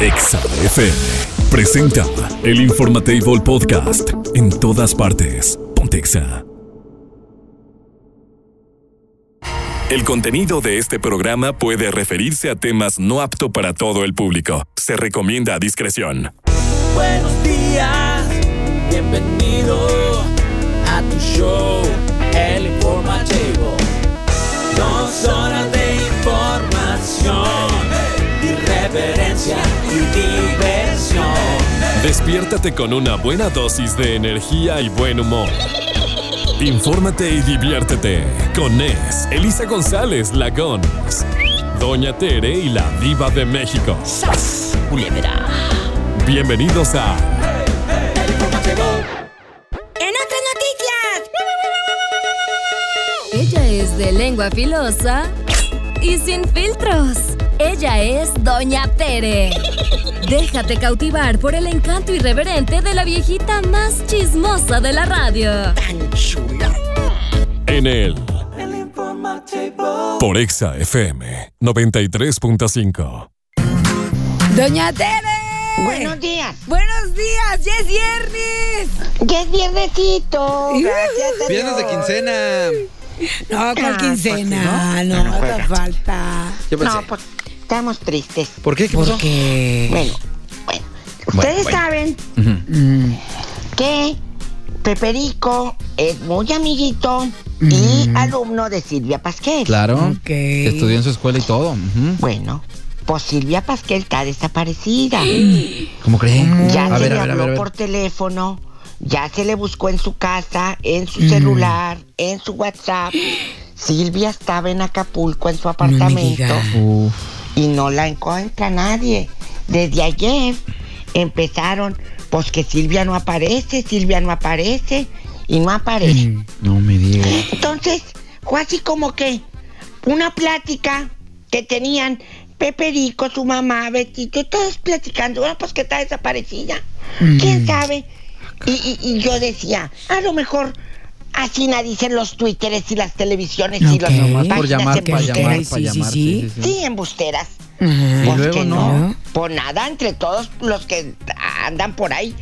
Exa FM presenta el Informatable Podcast. En todas partes. Pontexa. El contenido de este programa puede referirse a temas no apto para todo el público. Se recomienda a discreción. Buenos días, bienvenido a tu show, Despiértate con una buena dosis de energía y buen humor. Infórmate y diviértete con Nes, Elisa González Lagons, Doña Tere y la Diva de México. Bienvenidos a El informativo. ¡En otras noticias! Ella es de lengua filosa y sin filtros. Ella es Doña Tere. Déjate cautivar por el encanto irreverente de la viejita más chismosa de la radio. en el El informativo. por Exa FM 93.5. Doña Tere. Buenos días. Buenos días, ya es viernes. Ya es viernesito. Gracias a Viernes de quincena. No, ¿cuál Ah, quincena? no, ¿no? no, Bueno, te pues, falta. Yo pensé. No, pues estamos tristes. ¿Por qué? ¿Qué pasó? Porque. Bueno, bueno. Ustedes bueno. saben que Peperico es muy amiguito y alumno de Silvia Pasquel. Claro. Ok. Estudió en su escuela y todo. Bueno, pues Silvia Pasquel está desaparecida. ¿Cómo creen? Ya a se ver, le a ver, a habló ver. a ver. por teléfono, ya se le buscó en su casa, en su celular, en su WhatsApp. Silvia estaba en Acapulco en su me apartamento diga. Y no la encuentra nadie. Desde ayer empezaron, pues que Silvia no aparece, Silvia no aparece y no aparece. Mm, No me digas. Entonces, fue así como que una plática que tenían Peperico, su mamá, Betito, todos platicando. Bueno, pues que está desaparecida. Mm. ¿Quién sabe? Y, y- y yo decía, a lo mejor así nadie dicen los twitteres y las televisiones y Ok. las Nomás por páginas llamar, para embusteras. llamar, Sí, para sí, llamar. sí. Sí, sí, sí. Sí, embusteras. luego que no. Pues nada, entre todos los que andan por ahí,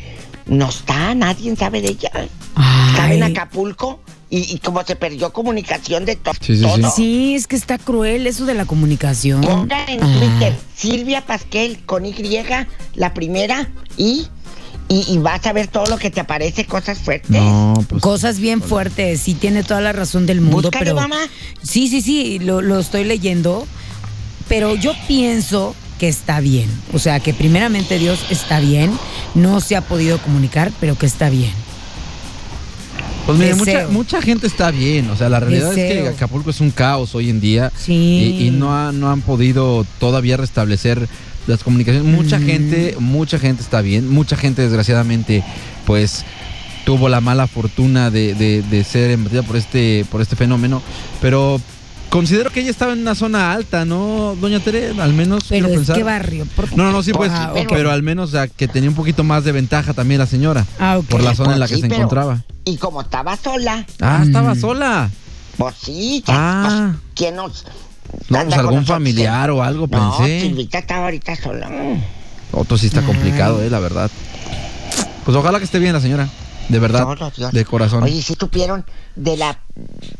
no está, nadie sabe de ella. Estaba en Ay. Acapulco y, y como se perdió comunicación de to- Sí, sí, todo. Sí, es que está cruel eso de la comunicación. Pongan en Ah. Twitter Silvia Pasquel con Y, la primera, y, y, y vas a ver todo lo que te aparece, cosas fuertes. No, pues. Cosas bien fuertes, sí tiene toda la razón del mundo, Búscale, pero mamá. sí, sí, sí, lo, lo estoy leyendo, pero yo pienso que está bien, o sea, que primeramente Dios está bien, no se ha podido comunicar, pero que está bien. Pues mire, mucha, gente está bien. O sea, la realidad es que Acapulco es un caos hoy en día. Sí. Y, y no, ha- no han podido todavía restablecer las comunicaciones. Mucha Mm. gente, mucha gente está bien. Mucha gente, desgraciadamente, pues tuvo la mala fortuna de, de- de ser embatida por este, por este fenómeno. Pero considero que ella estaba en una zona alta, ¿no, doña Tere? Al menos Pero quiero ¿de pensar. qué barrio? ¿Por- No, no, no, sí, pues, Ah, pero al menos o sea, que tenía un poquito más de ventaja también la señora. Ah, ok. Por la zona en la Pues que sí, se pero- encontraba. Y como estaba sola, Ah, estaba Mm. sola. pues sí, ya, Ah. pues, ¿quién nos... No, pues algún nosotros? familiar o algo, No, pensé. Silvita estaba ahorita sola. Mm. Otro sí está complicado, eh, la verdad. Pues ojalá que esté bien la señora. De verdad. Dios. De corazón. Oye, si supieron de la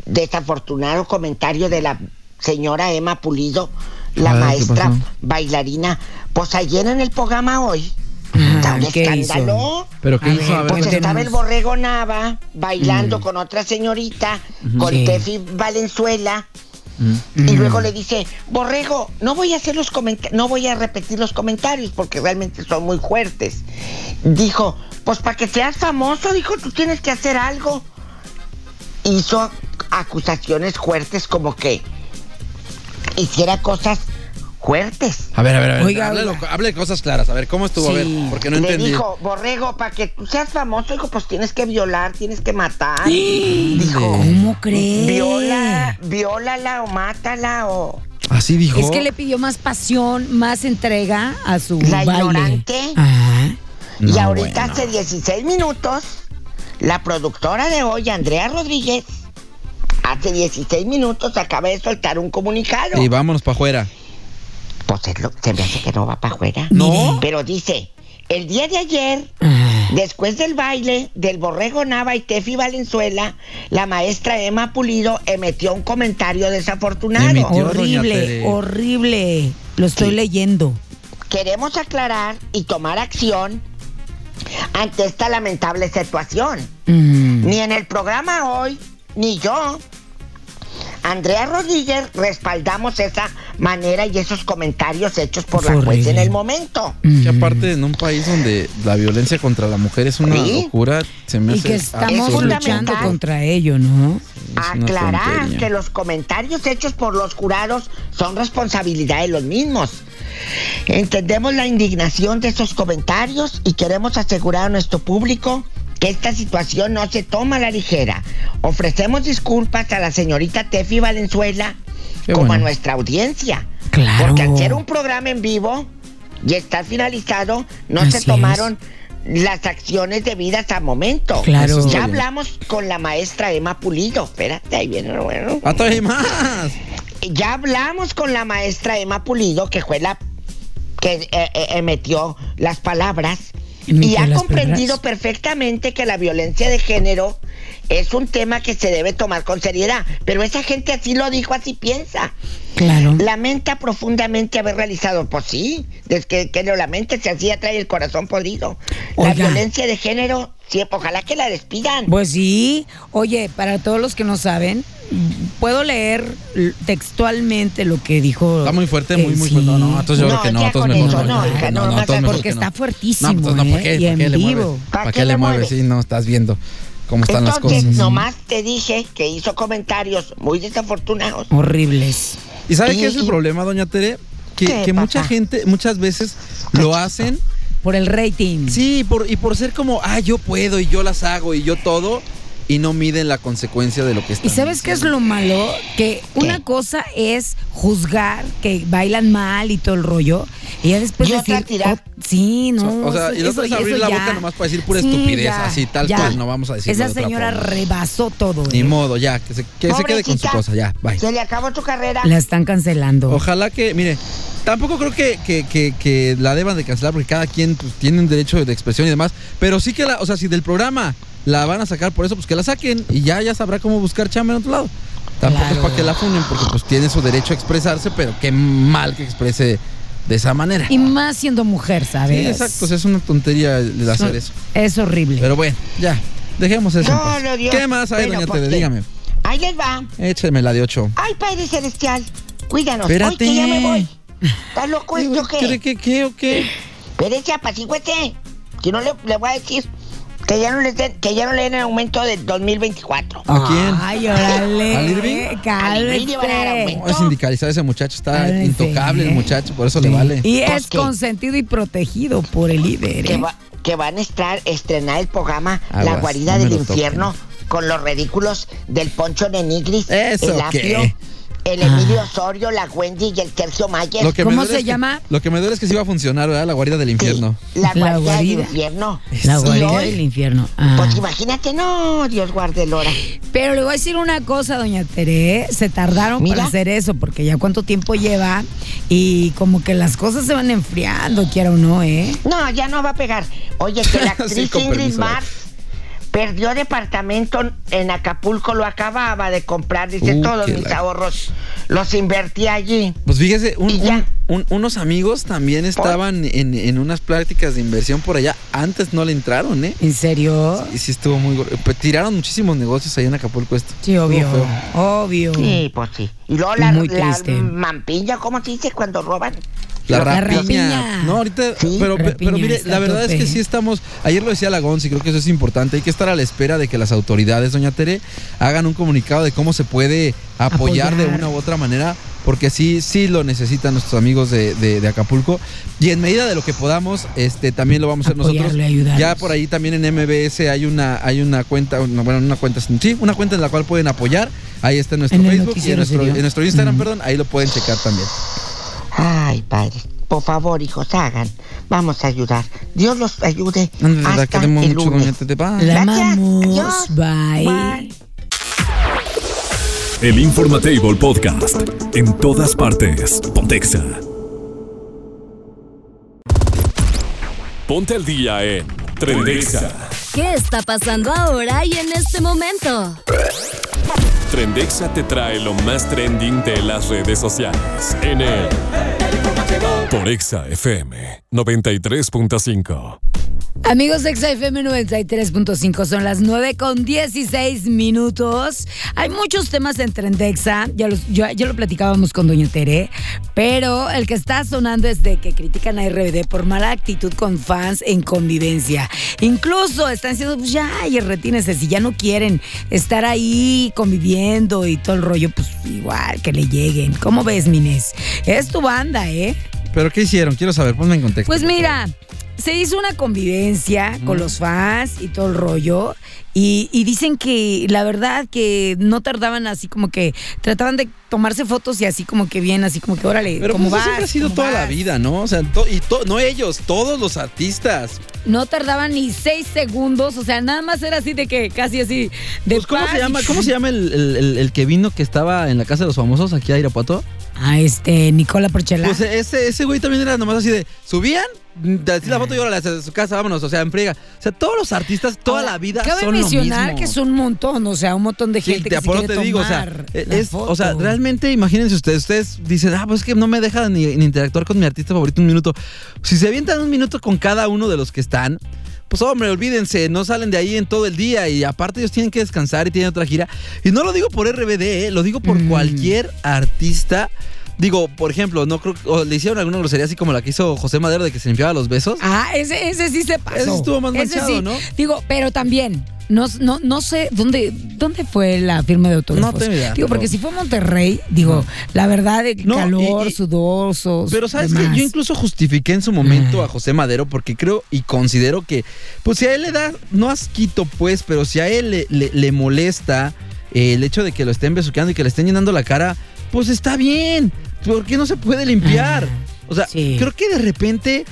desafortunado comentario de la señora Emma Pulido, la Ay, ¿qué maestra bailarina? Pues ayer en el programa hoy, está escándalo. Pero qué A hizo, a ver, Pues estaba el borrego Nava bailando con otra señorita, con Sí. Tefi Valenzuela. Mm. Y luego le dice, Borrego, no voy a hacer los comentarios, no voy a repetir los comentarios porque realmente son muy fuertes. Dijo, pues para que seas famoso, dijo, tú tienes que hacer algo. Hizo acusaciones fuertes como que hiciera cosas fuertes. A ver, a ver, a ver. Oiga, hable, oiga. hable de cosas claras. A ver, ¿cómo estuvo? A ver, Sí. porque no Le entendí. dijo, Borrego, para que tú seas famoso, dijo, pues tienes que violar, tienes que matar. Ande. Dijo, ¿Cómo crees? viola, viólala o mátala o... Así dijo. Es que le pidió más pasión, más entrega a su La baile. ignorante. Ajá. y ahorita bueno. hace 16 minutos, la productora de hoy, Andrea Rodríguez, hace 16 minutos acaba de soltar un comunicado. Y vámonos para afuera. Pues es lo- se me hace que no va para afuera. ¿No? Pero dice, el día de ayer, Ah, después del baile del Borrego Nava y Tefi Valenzuela, la maestra Emma Pulido emitió un comentario desafortunado. Horrible, horrible. Lo estoy Sí. leyendo. Queremos aclarar y tomar acción ante esta lamentable situación. Mm. Ni en el programa hoy, ni yo, Andrea Rodríguez, respaldamos esa manera y esos comentarios hechos por la juez en el momento. Que aparte en un país donde la violencia contra la mujer es una Sí. locura, se me Y hace que estamos luchando contra ello, ¿no? Aclarar tontería. que los comentarios hechos por los jurados son responsabilidad de los mismos. Entendemos la indignación de esos comentarios y queremos asegurar a nuestro público que esta situación no se toma a la ligera. Ofrecemos disculpas a la señorita Tefi Valenzuela Qué como a nuestra audiencia. Claro. Porque al ser un programa en vivo y estar finalizado, no Así se es. tomaron las acciones debidas al momento. Claro. Ya hablamos con la maestra Emma Pulido. Espérate, ahí viene lo bueno. ¡Ah, todavía hay más! Ya hablamos con la maestra Emma Pulido, que fue la que eh, eh, emitió las palabras. Y ha comprendido perfectamente que la violencia de género es un tema que se debe tomar con seriedad. Pero esa gente así lo dijo, así piensa. Claro. Lamenta profundamente haber realizado, pues sí, desde que, que lo lamente se hacía trae el corazón podrido. La Oiga. violencia de género, sí, ojalá que la despidan. Pues sí. Oye, para todos los que no saben, puedo leer textualmente lo que dijo. Está muy fuerte, eh, muy, muy sí. fuerte. No, no, entonces yo No, creo que no, entonces mejor eso no. no, no, no, porque está fuertísimo, No, pues no, ¿para qué? Y ¿Para en qué le vivo. mueves? ¿Para ¿Para qué le mueves? Sí, no, estás viendo cómo están las Entonces, cosas. nomás te dije que hizo comentarios muy desafortunados. Horribles. ¿Y sabe qué es Y- el problema, doña Tere? Que, ¿Qué, que mucha gente, muchas veces lo hacen, Por el rating. sí, por, y por ser como, ah, yo puedo y yo las hago y yo todo, y no miden la consecuencia de lo que están ¿Y sabes qué es lo malo? Que una ¿Qué? cosa es juzgar que bailan mal y todo el rollo. Y ya después Y otra decir. tirar. oh, sí, no. o sea, y otra es abrir la ya- boca nomás para decir pura Sí, estupidez, ya, así, tal ya. cual, no vamos a decirlo Esa de otra señora forma. rebasó todo. Ni ¿eh? modo, ya, que se, que se quede con su cosa, ya, bye. Se le acabó tu carrera. La están cancelando. Ojalá que, mire, tampoco creo que, que, que- que la deban de cancelar porque cada quien pues, tiene un derecho de expresión y demás, pero sí que la, o sea, si del programa la van a sacar por eso, pues que la saquen y ya, ya sabrá cómo buscar chamba en otro lado. Tampoco Claro. es para que la funen porque pues tiene su derecho a expresarse, pero qué mal que exprese de esa manera. Y más siendo mujer, ¿sabes? Sí, exacto, o sea, es una tontería el hacer eso. Es horrible. Pero bueno, ya, dejemos eso. No, no, Dios. ¿Qué más hay, Bueno, doña ¿por Tere? qué? Dígame. Ahí les va. Écheme la de ocho. Ay, Padre Celestial, cuídanos. Espérate. Hoy que ya me voy. ¿Estás loco esto ¿Qué, qué? qué, qué o qué? Espérese, apacícuete. Si no le, le voy a decir que ya no les den, que ya no le den el aumento del 2024. ¿A quién? Ay, órale. ¿Al Irving? Al Irving le van a dar Cálmese. aumento. No, es sindicalizado ese muchacho, está Cálmese. intocable el muchacho, por eso le vale. Y Pues es qué. consentido y protegido por el líder. que, ¿eh? va- que van a estar estrenar el programa Aguas, La Guarida no del lo toquen. Infierno con los ridículos del Poncho Nenigris, ¿Eso el Apio, qué? El Emilio Osorio, la Wendy y el Sergio Mayer. Lo que me ¿Cómo duele se es que- llama? lo que me duele es que sí va a funcionar, ¿verdad? La guarida del Sí, infierno. la La Guarida del. Infierno. La guarida Y hoy, del infierno. Ah. Pues imagínate, no, Dios guarde el hora. Pero le voy a decir una cosa, doña Tere. Se tardaron Mira. para hacer eso, porque ya cuánto tiempo lleva y como que las cosas se van enfriando, quiera o no, ¿eh? No, ya no va a pegar. Oye, que la Sí, actriz con Ingrid permiso. Perdió departamento en Acapulco, lo acababa de comprar. Dice, Uh, todos mis la- ahorros los invertí allí. Pues fíjese, un- Y ya. un- un- unos amigos también estaban en, en unas prácticas de inversión por allá. Antes no le entraron, ¿eh? ¿En serio? Y sí estuvo muy... pues, tiraron muchísimos negocios ahí en Acapulco esto. Sí, obvio. Obvio. Sí, pues sí. Y luego la, Muy la ¿cómo se dice cuando roban? La, La rapiña. rapiña. No, ahorita, Sí, pero, rapiña pero mire, la verdad es que sí estamos, ayer lo decía Lagón, y creo que eso es importante, hay que estar a la espera de que las autoridades, doña Tere, hagan un comunicado de cómo se puede apoyar, de una u otra manera, porque sí, sí lo necesitan nuestros amigos de, de- de Acapulco, y en medida de lo que podamos, este, también lo vamos a hacer nosotros. Ya por ahí también en MBS hay una, hay una cuenta, una- bueno, una cuenta, sí, una cuenta en la cual pueden apoyar, ahí está en nuestro En Facebook y en nuestro, en nuestro Instagram, Mm. perdón, ahí lo pueden checar también. Ay, padre, por favor, hijos, hagan. Vamos a ayudar. Dios los ayude. Andrés, hasta el mucho lunes. Con de paz. La amamos. Adiós. Bye. El Informatable Podcast. En todas partes. Pontexa. Ponte al día en Trendexa. ¿Qué está pasando ahora y en este momento? Trendexa te trae lo más trending de las redes sociales. En el por Exa FM 93.5. Amigos de XFM 93.5, son las 9 con 16 minutos. Hay muchos temas en Trendexa, ya, ya, ya lo platicábamos con Doña Tere, pero el que está sonando es de que critican a RBD por mala actitud con fans en convivencia. Incluso están diciendo, pues ya, y retínese, si ya no quieren estar ahí conviviendo y todo el rollo, pues igual que le lleguen. ¿Cómo ves, Mines? Es tu banda, ¿eh? ¿Pero qué hicieron? Quiero saber, ponme en contexto. Pues mira, se hizo una convivencia con los fans y todo el rollo. Y, y dicen que la verdad que no tardaban así como que trataban de tomarse fotos y así como que bien, así como que órale, Pero ¿cómo pues, vas? eso siempre ha sido ¿Cómo toda la vida, ¿no? O sea, to- y to- no ellos, todos los artistas. No tardaban ni seis segundos, o sea, nada más era así de que casi así de Pues, ¿cómo, paz se llama, ¿Cómo se llama el, el- el- el que vino que estaba en la casa de los famosos aquí a Irapuato? Ah, este, Nicola Porchela. Pues ese, ese güey también era nomás así de, subían, hacía la foto y órale, hacia su casa, vámonos, o sea, en friega. O sea, todos los artistas, toda Ahora, la vida Cabe son lo mencionar mismo. que es un montón, o sea, un montón de Sí, gente te que se quiere te digo, o sea, tomar es, la o sea, realmente imagínense ustedes, ustedes dicen, ah, pues es que no me dejan ni, ni interactuar con mi artista favorito un minuto. Si se avientan un minuto con cada uno de los que están, pues hombre, olvídense, no salen de ahí en todo el día y aparte ellos tienen que descansar y tienen otra gira. Y no lo digo por RBD, eh, lo digo por Mm. cualquier artista. Digo, por ejemplo, no creo o le hicieron alguna grosería así como la que hizo José Madero de que se limpiaba los besos. Ah, ese, ese sí se pasó. Ese estuvo más Ese manchado, sí. ¿no? Digo, pero también, no, no, no sé dónde, dónde fue la firma de autógrafos. No tengo idea, Digo, porque si fue Monterrey, digo, la verdad, el No, calor, y- y- sudosos. Pero sabes demás. que yo incluso justifiqué en su momento a José Madero porque creo y considero que, pues si a él le da, no asquito pues, pero si a él le, le- le molesta eh, el hecho de que lo estén besuqueando y que le estén llenando la cara, pues está bien. ¿Por qué no se puede limpiar? O sea, sí. creo que de repente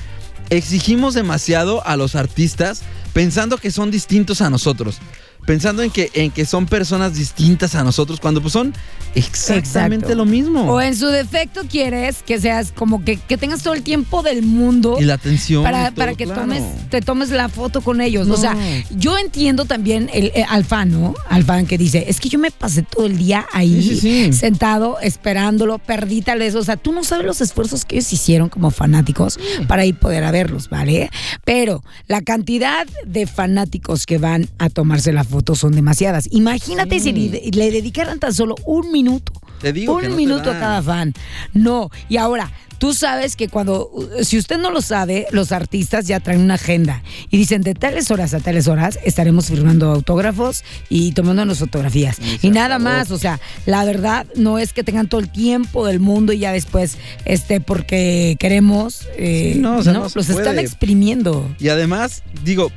exigimos demasiado a los artistas pensando que son distintos a nosotros. Pensando en que, en que son personas distintas a nosotros cuando pues son exactamente Exacto. lo mismo. O en su defecto quieres que seas como que, que tengas todo el tiempo del mundo. y la atención. para, todo, para que claro. tomes, te tomes la foto con ellos. No. O sea, yo entiendo también el, eh, al fan, ¿no? Al fan que dice, es que yo me pasé todo el día ahí Sí, sí, sí. sentado, esperándolo, perdí tal vez. O sea, tú no sabes los esfuerzos que ellos hicieron como fanáticos para ir poder a verlos, ¿vale? Pero la cantidad de fanáticos que van a tomarse la foto son demasiadas. Imagínate si le, le dedicaran tan solo un minuto. Te digo que un no te minuto a cada fan. No. Y ahora, tú sabes que cuando, si usted no lo sabe, los artistas ya traen una agenda y dicen de tales horas a tales horas estaremos firmando autógrafos y tomándonos fotografías. Y nada acabó. más, o sea, la verdad no es que tengan todo el tiempo del mundo y ya después, este, porque queremos, eh, Sí, no, o sea, no los se están puede. exprimiendo. Y además, digo,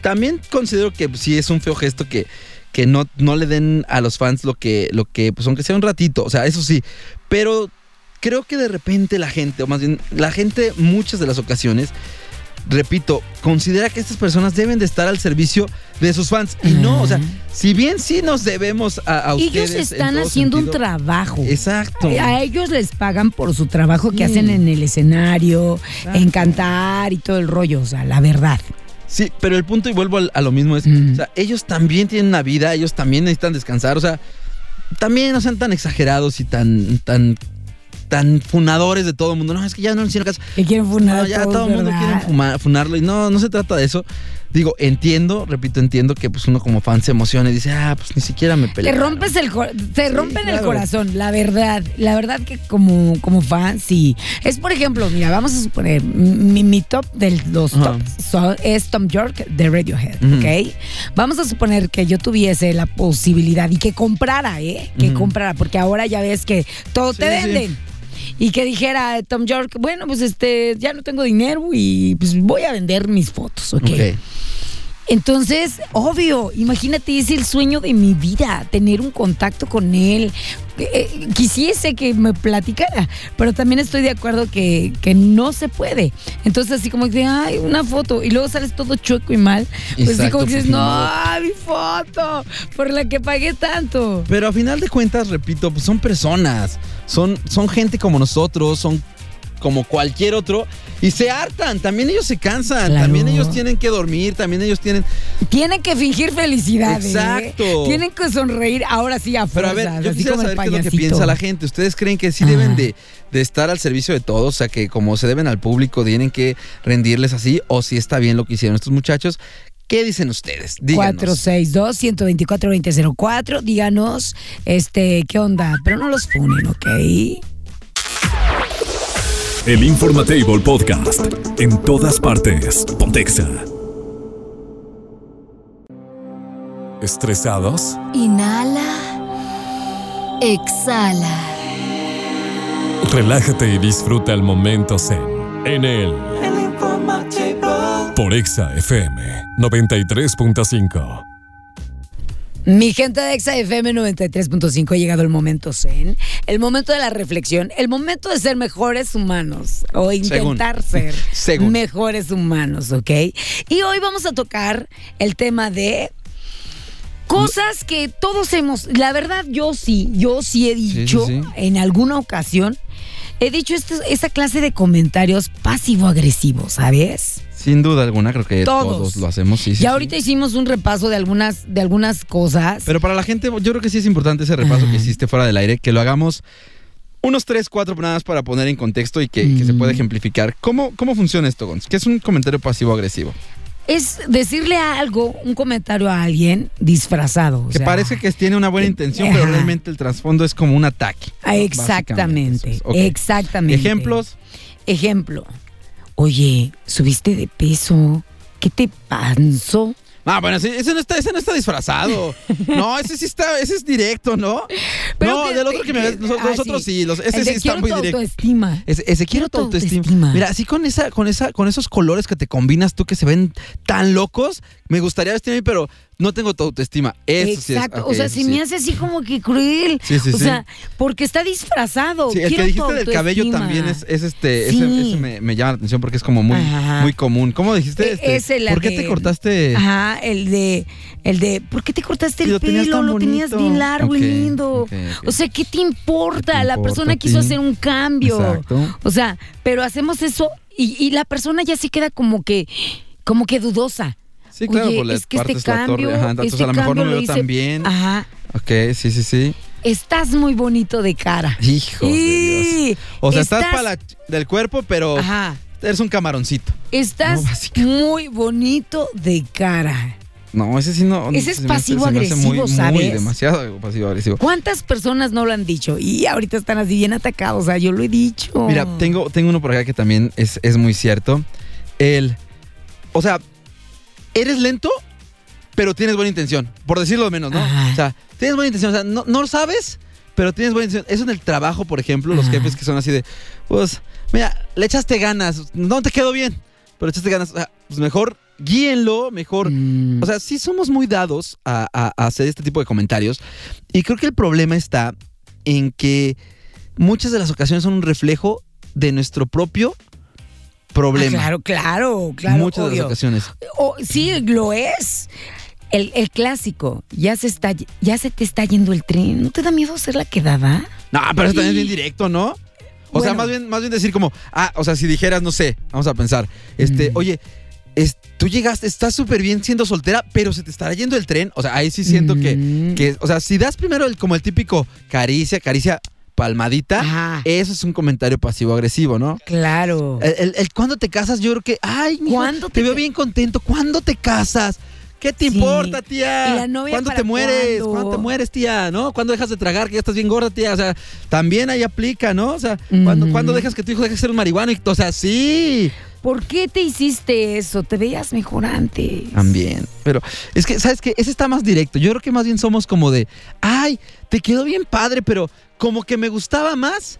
también considero que sí es un feo gesto que, que no, no le den a los fans lo que, lo que, pues aunque sea un ratito, o sea, eso sí. Pero creo que de repente la gente, o más bien, la gente muchas de las ocasiones, repito, considera que estas personas deben de estar al servicio de sus fans. Y no, o sea, si bien sí nos debemos a, a ustedes. Ellos en están todo haciendo un trabajo. Exacto. A ellos les pagan por su trabajo que hacen en el escenario, Exacto. en cantar y todo el rollo, o sea, la verdad. Sí, pero el punto, y vuelvo a, lo mismo, es, Mm. o sea, ellos también tienen una vida, ellos también necesitan descansar, o sea, también no sean tan exagerados y tan, tan, tan funadores de todo el mundo. No, es que ya no le hicieron caso. Que quieren funar No, ya todo el mundo quiere funarlo y no, no se trata de eso. Digo, entiendo, repito, entiendo que pues uno como fan se emociona y dice, ah, pues ni siquiera me Te peleé. rompes el te Sí, rompen el corazón, la verdad. La verdad que como, como fan, sí. Es por ejemplo, mira, vamos a suponer, mi, mi top de los tops son- es Tom York de Radiohead, Ujú. ¿ok? Vamos a suponer que yo tuviese la posibilidad y que comprara, ¿eh? Que comprara, porque ahora ya ves que todo te sí. Y que dijera Tom York, bueno, pues este, ya no tengo dinero y pues voy a vender mis fotos, ¿ok? Ok. Entonces, obvio, imagínate, es el sueño de mi vida, tener un contacto con él. Eh, quisiese que me platicara, pero también estoy de acuerdo que, que no se puede. Entonces, así como que, ay, una foto, y luego sales todo chueco y mal, pues así Exacto, como que dices, pues, no, ay, mi foto, por la que pagué tanto. Pero a final de cuentas, repito, pues son personas, son, son gente como nosotros, son como cualquier otro y se hartan. También ellos se cansan. Claro. También ellos tienen que dormir. También ellos tienen. Tienen que fingir felicidad. ¿eh? Exacto. Tienen que sonreír ahora sí a Pero a fuerzas, ver, yo así quisiera saber qué es lo que payasito. piensa la gente. ¿Ustedes creen que sí deben de, de estar al servicio de todos? O sea, que como se deben al público, tienen que rendirles así. ¿O si está bien lo que hicieron estos muchachos? ¿Qué dicen ustedes? Díganos. 462-124-2004. Díganos, este, ¿qué onda? Pero no los funen, ¿ok? El Informatable Podcast. En todas partes. Pontexa. ¿Estresados? Inhala. Exhala. Relájate y disfruta el momento zen. En el El informativo. por Exa FM 93.5. Mi gente de Exa FM 93.5 ha llegado el momento zen, el momento de la reflexión, el momento de ser mejores humanos o intentar ser Según. mejores humanos, ¿ok? Y hoy vamos a tocar el tema de cosas que todos hemos, la verdad yo sí, yo sí he sí, dicho sí. en alguna ocasión, he dicho esto- esa clase de comentarios pasivo-agresivos, ¿sabes? Sin duda alguna, creo que Todos. todos, lo hacemos. Sí, sí, y sí. ahorita hicimos un repaso de algunas, de algunas cosas. Pero para la gente, yo creo que sí es importante ese repaso que hiciste fuera del aire, que lo hagamos unos tres, cuatro nada más para poner en contexto y que, que se Mm. pueda ejemplificar. ¿Cómo, ¿Cómo funciona esto, Gonz? ¿Qué es un comentario pasivo-agresivo? es decirle algo, un comentario a alguien disfrazado. o Que sea, parece que tiene una buena que- intención, pero ajá. realmente el trasfondo es como un ataque. Ah. Exactamente, es. Exactamente. Ejemplos. Ejemplo. Oye, subiste de peso. ¿Qué te pasó? Ah, bueno, ese, no está, ese no está disfrazado. No, ese sí está, ese es directo, ¿no? Pero no, que- del otro que me ves, los, ah, los otros sí. sí, los, ese sí está quiero muy directo. autoestima. Ese, ese quiero tu autoestima. autoestima. Mira, así con esa, con esa, con esos colores que te combinas tú que se ven tan locos, me gustaría vestirme, pero no tengo tu autoestima. Eso sí es- Exacto. ok, o sea, se sí. me hace así como que cruel. Sí, sí, o sí. sea, porque está disfrazado. Sí, el que dijiste del cabello también es, es este, Sí. ese, ese me, me llama la atención porque es como muy, Ajá. muy común. ¿Cómo dijiste? E- Este, ese, la ¿Por qué de- te cortaste? Ajá, el de, el de, ¿por qué te cortaste el lo pelo? Lo tenías bien largo y lindo. O sea, ¿qué te importa? ¿Qué te la importa persona quiso hacer un cambio. Exacto. O sea, pero hacemos eso y, y la persona ya se queda como que, como que dudosa. Sí, claro, Oye, por la es que parte este de la torre. Ajá, entonces este a lo mejor no me veo hice- tan bien. Ajá, Ok, sí, sí, sí. estás muy bonito de cara. Hijo de Dios. O sea, estás, para la del cuerpo, pero Ajá, eres un camaroncito. estás No, muy bonito de cara. No, ese sí no. Ese es pasivo-agresivo, muy, Muy ¿sabes? demasiado pasivo-agresivo. ¿Cuántas personas no lo han dicho? Y ahorita están así bien atacados. O sea, yo lo he dicho. Mira, tengo, tengo uno por acá que también es, es muy cierto. El. O sea, eres lento, pero tienes buena intención. Por decirlo de menos, ¿no? Ajá. O sea, tienes buena intención. O sea, no, no lo sabes, pero tienes buena intención. Eso en el trabajo, por ejemplo, los Ajá. jefes que son así de. Pues, mira, le echaste ganas. No te quedó bien, pero le echaste ganas. O sea, pues mejor guíenlo, mejor. Mm, O sea, sí somos muy dados a, a- a hacer este tipo de comentarios. Y creo que el problema está en que muchas de las ocasiones son un reflejo de nuestro propio problema. ah, claro, claro, claro. muchas de las ocasiones. O- sí, lo es. El, el clásico, ya se está, ya se te está yendo el tren. ¿No te da miedo hacer la quedada? No, pero eso también es bien directo, ¿no? O sea, más bien, más bien decir como, ah, o sea, si dijeras, no sé, vamos a pensar, este, Mm. oye, es- tú llegaste, estás súper bien siendo soltera, pero se te estará yendo el tren. O sea, ahí sí siento que, Mm. que, o sea, si das primero el, como el típico caricia, caricia palmadita, Ajá. eso es un comentario pasivo-agresivo, ¿no? Claro. El, el- el cuándo te casas, yo creo que, ay, ¿Cuándo te, te veo bien contento. ¿Cuándo te casas? ¿Qué te Sí. importa, tía? ¿Y la novia ¿Cuándo te mueres? cuándo? ¿Cuándo te mueres, tía? ¿No? ¿Cuándo dejas de tragar que ya estás bien gorda, tía? O sea, también ahí aplica, ¿no? O sea, ¿cuándo, Ujú. cuándo dejas que tu hijo deje de ser un marihuano? Y- O sea, sí. ¿Por qué te hiciste eso? Te veías mejor antes. También. Pero es que, ¿sabes qué? Ese está más directo. Yo creo que más bien somos como de, ay, te quedó bien padre, pero como que me gustaba más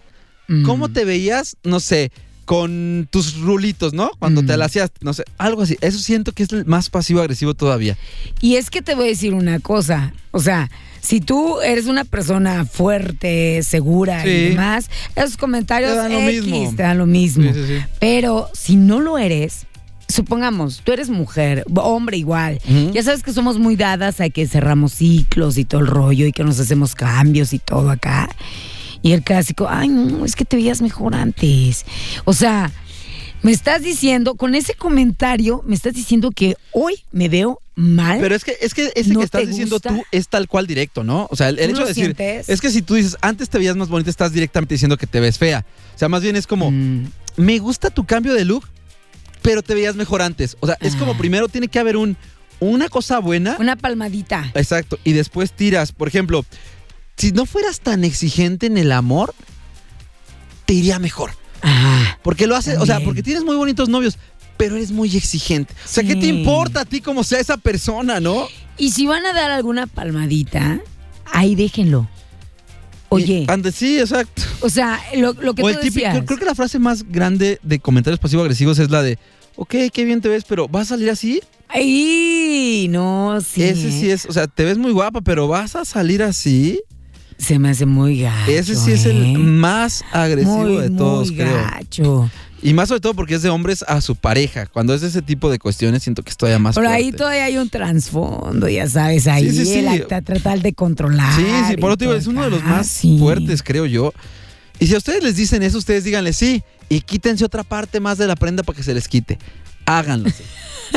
Mm. ¿Cómo te veías, no sé, con tus rulitos, ¿no? Cuando te Mm. la hacías, no sé, algo así. Eso siento que es el más pasivo-agresivo todavía. Y es que te voy a decir una cosa, o sea, si tú eres una persona fuerte, segura Sí. y demás, esos comentarios Te dan lo X mismo. te dan lo mismo. Sí, sí, sí. Pero si no lo eres, supongamos, tú eres mujer, hombre igual, ya sabes que somos muy dadas a que cerramos ciclos y todo el rollo y que nos hacemos cambios y todo acá. Y el clásico, ay, no, es que te veías mejor antes. O sea, me estás diciendo, con ese comentario, me estás diciendo que hoy me veo mal. Pero es que, es que ese ¿No que estás diciendo gusta? tú es tal cual directo, ¿no? O sea, el, el ¿Tú hecho de decir. sientes? Es que si tú dices, antes te veías más bonita, estás directamente diciendo que te ves fea. O sea, más bien es como, Mm, me gusta tu cambio de look, pero te veías mejor antes. O sea, es como Ah. primero tiene que haber un, una cosa buena. una palmadita. Exacto. Y después tiras. Por ejemplo, si no fueras tan exigente en el amor, te iría mejor. Ah, Porque lo haces, o sea, porque tienes muy bonitos novios, pero eres muy exigente. O sea, ¿qué te importa a ti como sea esa persona, no? y si van a dar alguna palmadita, ahí déjenlo. Oye, ande, sí, exacto. o sea, lo, lo que O tú el típico, decías. creo, creo que la frase más grande de comentarios pasivo-agresivos es la de, ok, qué bien te ves, pero ¿vas a salir así? Ay, no, sí. Ese sí es, o sea, te ves muy guapa, pero ¿vas a salir así? Se me hace muy gacho. Ese sí es el ¿eh? más agresivo muy, de todos, muy creo. gacho. Y más sobre todo porque es de hombres a su pareja. Cuando es de ese tipo de cuestiones, siento que es todavía más Por ahí todavía hay un trasfondo, ya sabes, ahí Sí, sí, sí. el acta tratar de controlar. Sí, sí, por otro es uno de los más sí. fuertes, creo yo. Y si a ustedes les dicen eso, ustedes díganle sí. Y quítense otra parte más de la prenda para que se les quite. Háganlo. sí.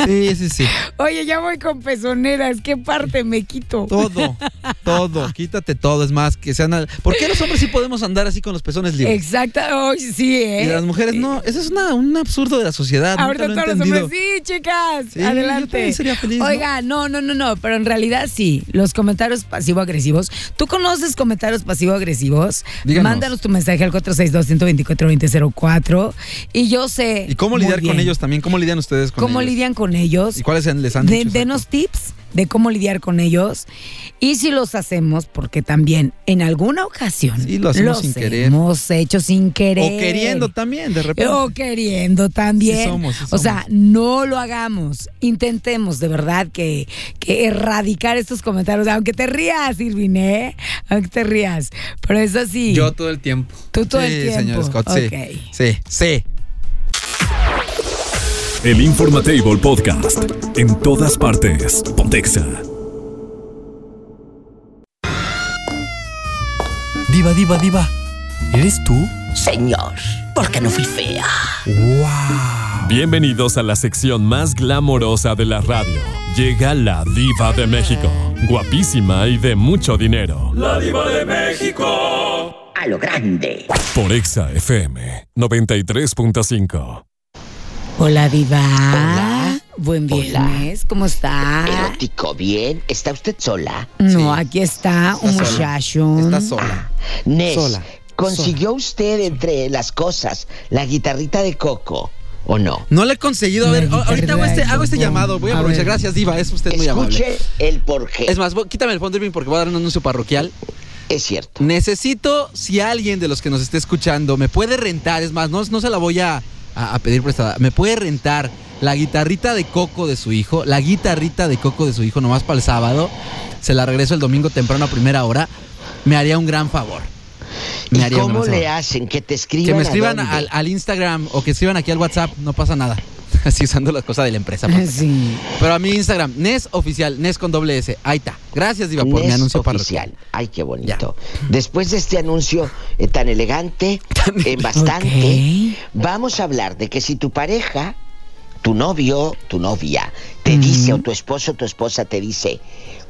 Sí, sí, sí. Oye, ya voy con pezoneras, ¿qué parte me quito? Todo, todo. Quítate todo. Es más, que sean. al- ¿Por qué los hombres sí podemos andar así con los pezones libres? Exacto, oh, sí, ¿eh? Y las mujeres no. Eso es una- un absurdo de la sociedad. Ahorita todos los hombres, sí, chicas, Sí, yo adelante. también sería feliz. Oiga, no, no, no, no, pero en realidad sí, los comentarios pasivo-agresivos. ¿Tú conoces comentarios pasivo-agresivos? Mándanos tu mensaje al 462-124-2004 y yo sé. ¿Y cómo lidiar con ellos también? ¿Cómo lidian ustedes con ¿Cómo ellos? lidian con ellos? ¿Y cuáles les han De- dicho? denos tips de cómo lidiar con ellos y si los hacemos, porque también en alguna ocasión Sí, lo hacemos los sin querer. hemos hecho sin querer. O queriendo también, de repente. O queriendo también. Sí somos, sí O sea, no lo hagamos. Intentemos de verdad que, que erradicar estos comentarios. Aunque te rías, Irvin, ¿eh? Aunque te rías. Pero es así. Yo todo el tiempo. Tú todo sí, el tiempo. señor Scott, sí. Sí, sí. El Informatable Podcast. En todas partes. Pontexa. Diva, diva, diva. ¿Eres tú? Señor, porque no fui fea. ¡Wow! Bienvenidos a la sección más glamorosa de la radio. Llega la diva de México. Guapísima y de mucho dinero. La diva de México. A lo grande. Por Exa FM 93.5. Hola, Diva. Hola. Buen Hola. viernes. ¿Cómo está? Erótico, bien. ¿Está usted sola? No, aquí está, un sola. muchacho. Está sola. Nes, Sola, ¿consiguió usted entre las cosas la guitarrita de Coco o no? No le he conseguido. A ver, La ahorita hago este, hago este llamado. Voy a A aprovechar. ver. Gracias, Diva. Es usted muy amable. Escuche el porqué. Es más, voy- quítame el fondo, porque voy a dar un anuncio parroquial. Es cierto. Necesito, si alguien de los que nos esté escuchando me puede rentar, es más, no, no se la voy a, a- a pedir prestada, me puede rentar la guitarrita de coco de su hijo, la guitarrita de coco de su hijo, nomás para el sábado, se la regreso el domingo temprano a primera hora, me haría un gran favor. Me ¿Y haría un cómo le hacen? Que te escriban. Que me escriban al, al Instagram o que escriban aquí al WhatsApp, no pasa nada. Así usando las cosas de la empresa. Sí. Pero a mi Instagram, Nes Oficial, Nes con doble S. Ahí está. Gracias, Diva, por mi anuncio oficial. parroquial. Ay, qué bonito. Después de este anuncio eh, tan elegante, eh, bastante, vamos a hablar de que si tu pareja, tu novio, tu novia, te dice, o tu esposo, tu esposa te dice,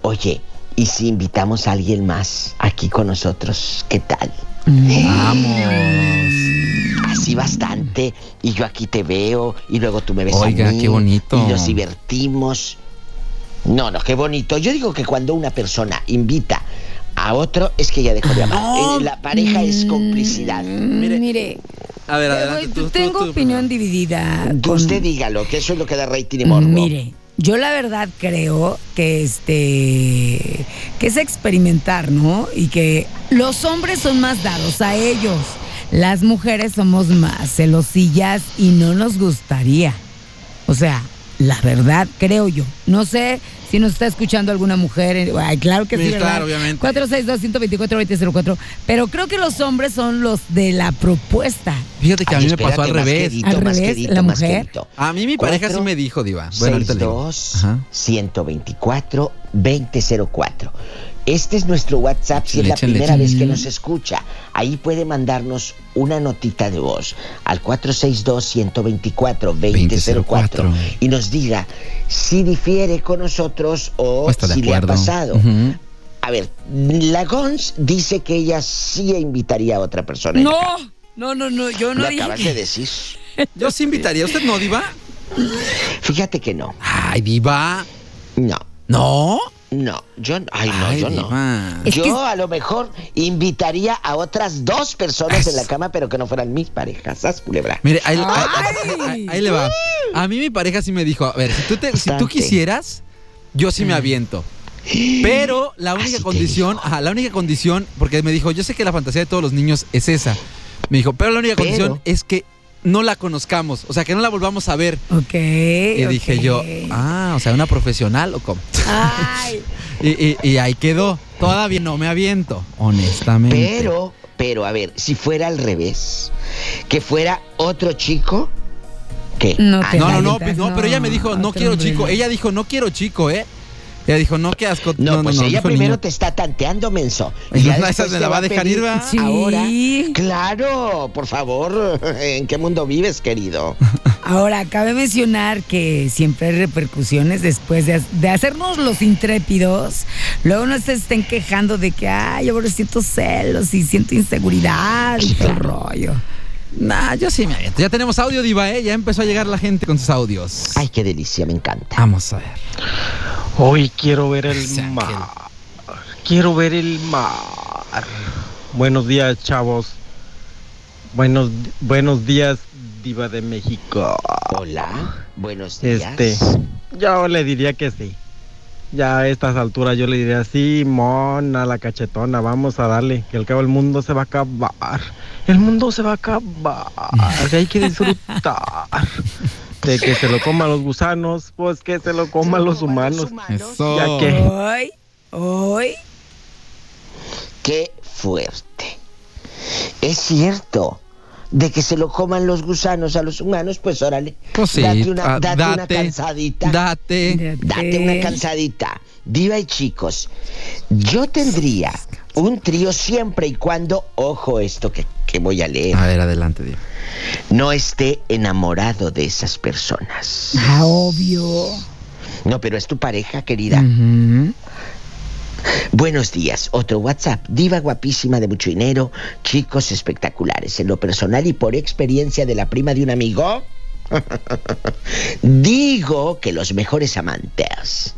oye, ¿y si invitamos a alguien más aquí con nosotros? ¿Qué tal? Vamos. Así bastante, y yo aquí te veo, y luego tú me ves Oiga, a mí, qué bonito. y nos divertimos. No, no, qué bonito. Yo digo que cuando una persona invita a otro, es que ya dejó de amar. No. Eh, La pareja es complicidad. Mire, Mire A ver, eh, adelante. tú, tú, tengo tú, opinión dividida. con- Usted dígalo, que eso es lo que da rating y morbo. Mire, yo la verdad creo que este que es experimentar, ¿no? Y que los hombres son más dados a ellos. Las mujeres somos más celosillas y no nos gustaría. O sea, la verdad creo yo. No sé si nos está escuchando alguna mujer. eh, Ay, claro que sí, Sí, ¿verdad? claro, obviamente. 462-124-2004. Pero creo que los hombres son los de la propuesta. Fíjate que a mí me pasó al revés. quedito, Al revés, quedito, la mujer. quedito. A mí mi pareja sí me dijo, Diva. Bueno, ahorita le digo. 62 Ajá. 124 2004. Este es nuestro WhatsApp si es la échale, primera échale. vez que nos escucha. Ahí puede mandarnos una notita de voz al 462-124-2004 y nos diga si difiere con nosotros o, si le ha pasado. A ver, la Gons dice que ella sí invitaría a otra persona. No, no, no, no, yo no Lo dije. acabas de decir. Yo sí invitaría. ¿Usted no, Diva? Fíjate que no. Ay, Diva. No, ¿No? No. Yo, ay, no, Ay, yo no. Es yo que- a lo mejor invitaría a otras dos personas en la cama, pero que no fueran mis parejas. ¿Sabes, culebra? Mire, ahí, ahí- Ay. ahí- ahí le va. A mí mi pareja sí me dijo, a ver, si tú, te- si tú Bastante. quisieras, yo sí me aviento. Pero la Así única condición, ajá, la única condición, porque me dijo, yo sé que la fantasía de todos los niños es esa. Me dijo, pero la única Pero- condición es que no la conozcamos, o sea, que no la volvamos a ver. Ok. Y dije yo, ah, o sea, una profesional o cómo. Ay. Y, y- y ahí quedó. Todavía no me aviento, honestamente. Pero, pero, a ver, si fuera al revés, que fuera otro chico, ¿qué? No Ah, te No, no, no, no, pero ella me dijo, no quiero hombre. chico. Ella dijo, no quiero chico, ¿eh? Ella dijo, no, qué asco. No, pues ella primero niño. te está tanteando, menso. Y ya esa después me la va a dejar ir, ¿va? Sí. Ahora, claro, por favor, ¿en qué mundo vives, querido? Ahora, cabe mencionar que siempre hay repercusiones después de, de hacernos los intrépidos. Luego no se estén quejando de que, ay, ahora siento celos y siento inseguridad y todo el rollo. Nah, yo sí me aviento. Ya tenemos audio, Diva, ¿eh? Ya empezó a llegar la gente con sus audios. Ay, qué delicia, me encanta. Vamos a ver. Hoy quiero ver el Ese mar. ángel. Quiero ver el mar. Buenos días, chavos. Buenos, buenos días, Diva de México. Hola, buenos días. Este, yo le diría que sí. Ya a estas alturas yo le diría, sí, mona, la cachetona, vamos a darle, que al cabo el mundo se va a acabar. El mundo se va a acabar, que hay que disfrutar. De que se lo coman los gusanos, pues que se lo coman los humanos. Eso. Ya que- Hoy, hoy. Qué fuerte. Es cierto. De que se lo coman los gusanos a los humanos, pues órale. Pues sí, date una, ah, date una date, cansadita. Date. Date una cansadita. Diva y chicos, yo tendría un trío siempre y cuando, ojo esto que, que voy a leer, A ver, adelante, Diva. no esté enamorado de esas personas. Ah, obvio. No, pero es tu pareja, querida. Ujú. Buenos días, otro WhatsApp. Diva guapísima de mucho dinero, chicos espectaculares. En lo personal y por experiencia de la prima de un amigo, digo que los mejores amantes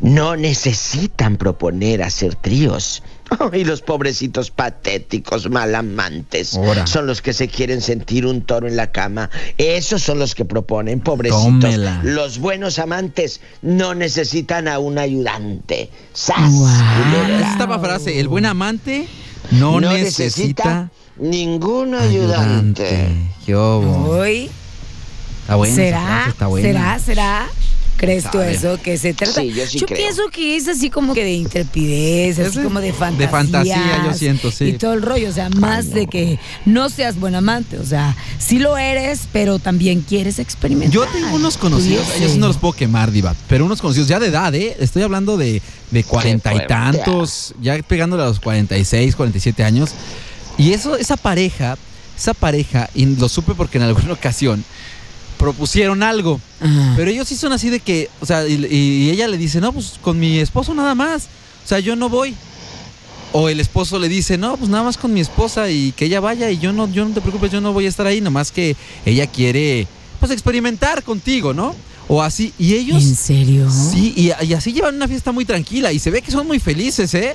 no necesitan proponer hacer tríos. Y los pobrecitos patéticos malamantes Ahora. son los que se quieren sentir un toro en la cama. Esos son los que proponen, pobrecitos. Tómela. Los buenos amantes no necesitan a un ayudante. ¡Sas! Esa estaba frase. El buen amante no, necesita, ningún ayudante. ayudante. ¿Qué hubo? Está buena. ¿Será? frase, está buena. ¿Será? ¿Será? ¿Crees tú eso que se trata? Sí, yo sí creo. pienso que es así como que de intrepidez, Es así de- como de de fantasía. fantasía, yo siento, sí. Y todo el rollo, o sea, más de que no seas buen amante, o sea, sí lo eres, pero también quieres experimentar. Yo tengo unos conocidos, yo sí no los puedo quemar, Diva, pero unos conocidos ya de edad, ¿eh? Estoy hablando de, de cuarenta y tantos, ya pegándole a los 46, 47 años. Y eso, esa pareja, esa pareja, y lo supe porque en alguna ocasión propusieron algo. Pero ellos sí son así de que, o sea, y, y ella le dice, no, pues con mi esposo nada más. O sea, yo no voy. O el esposo le dice, no, pues nada más con mi esposa y que ella vaya y yo no, yo no te preocupes, yo no voy a estar ahí, nomás que ella quiere, pues experimentar contigo, ¿no? O así. Y ellos, ¿En serio? sí, y, y así llevan una fiesta muy tranquila y se ve que son muy felices, ¿eh?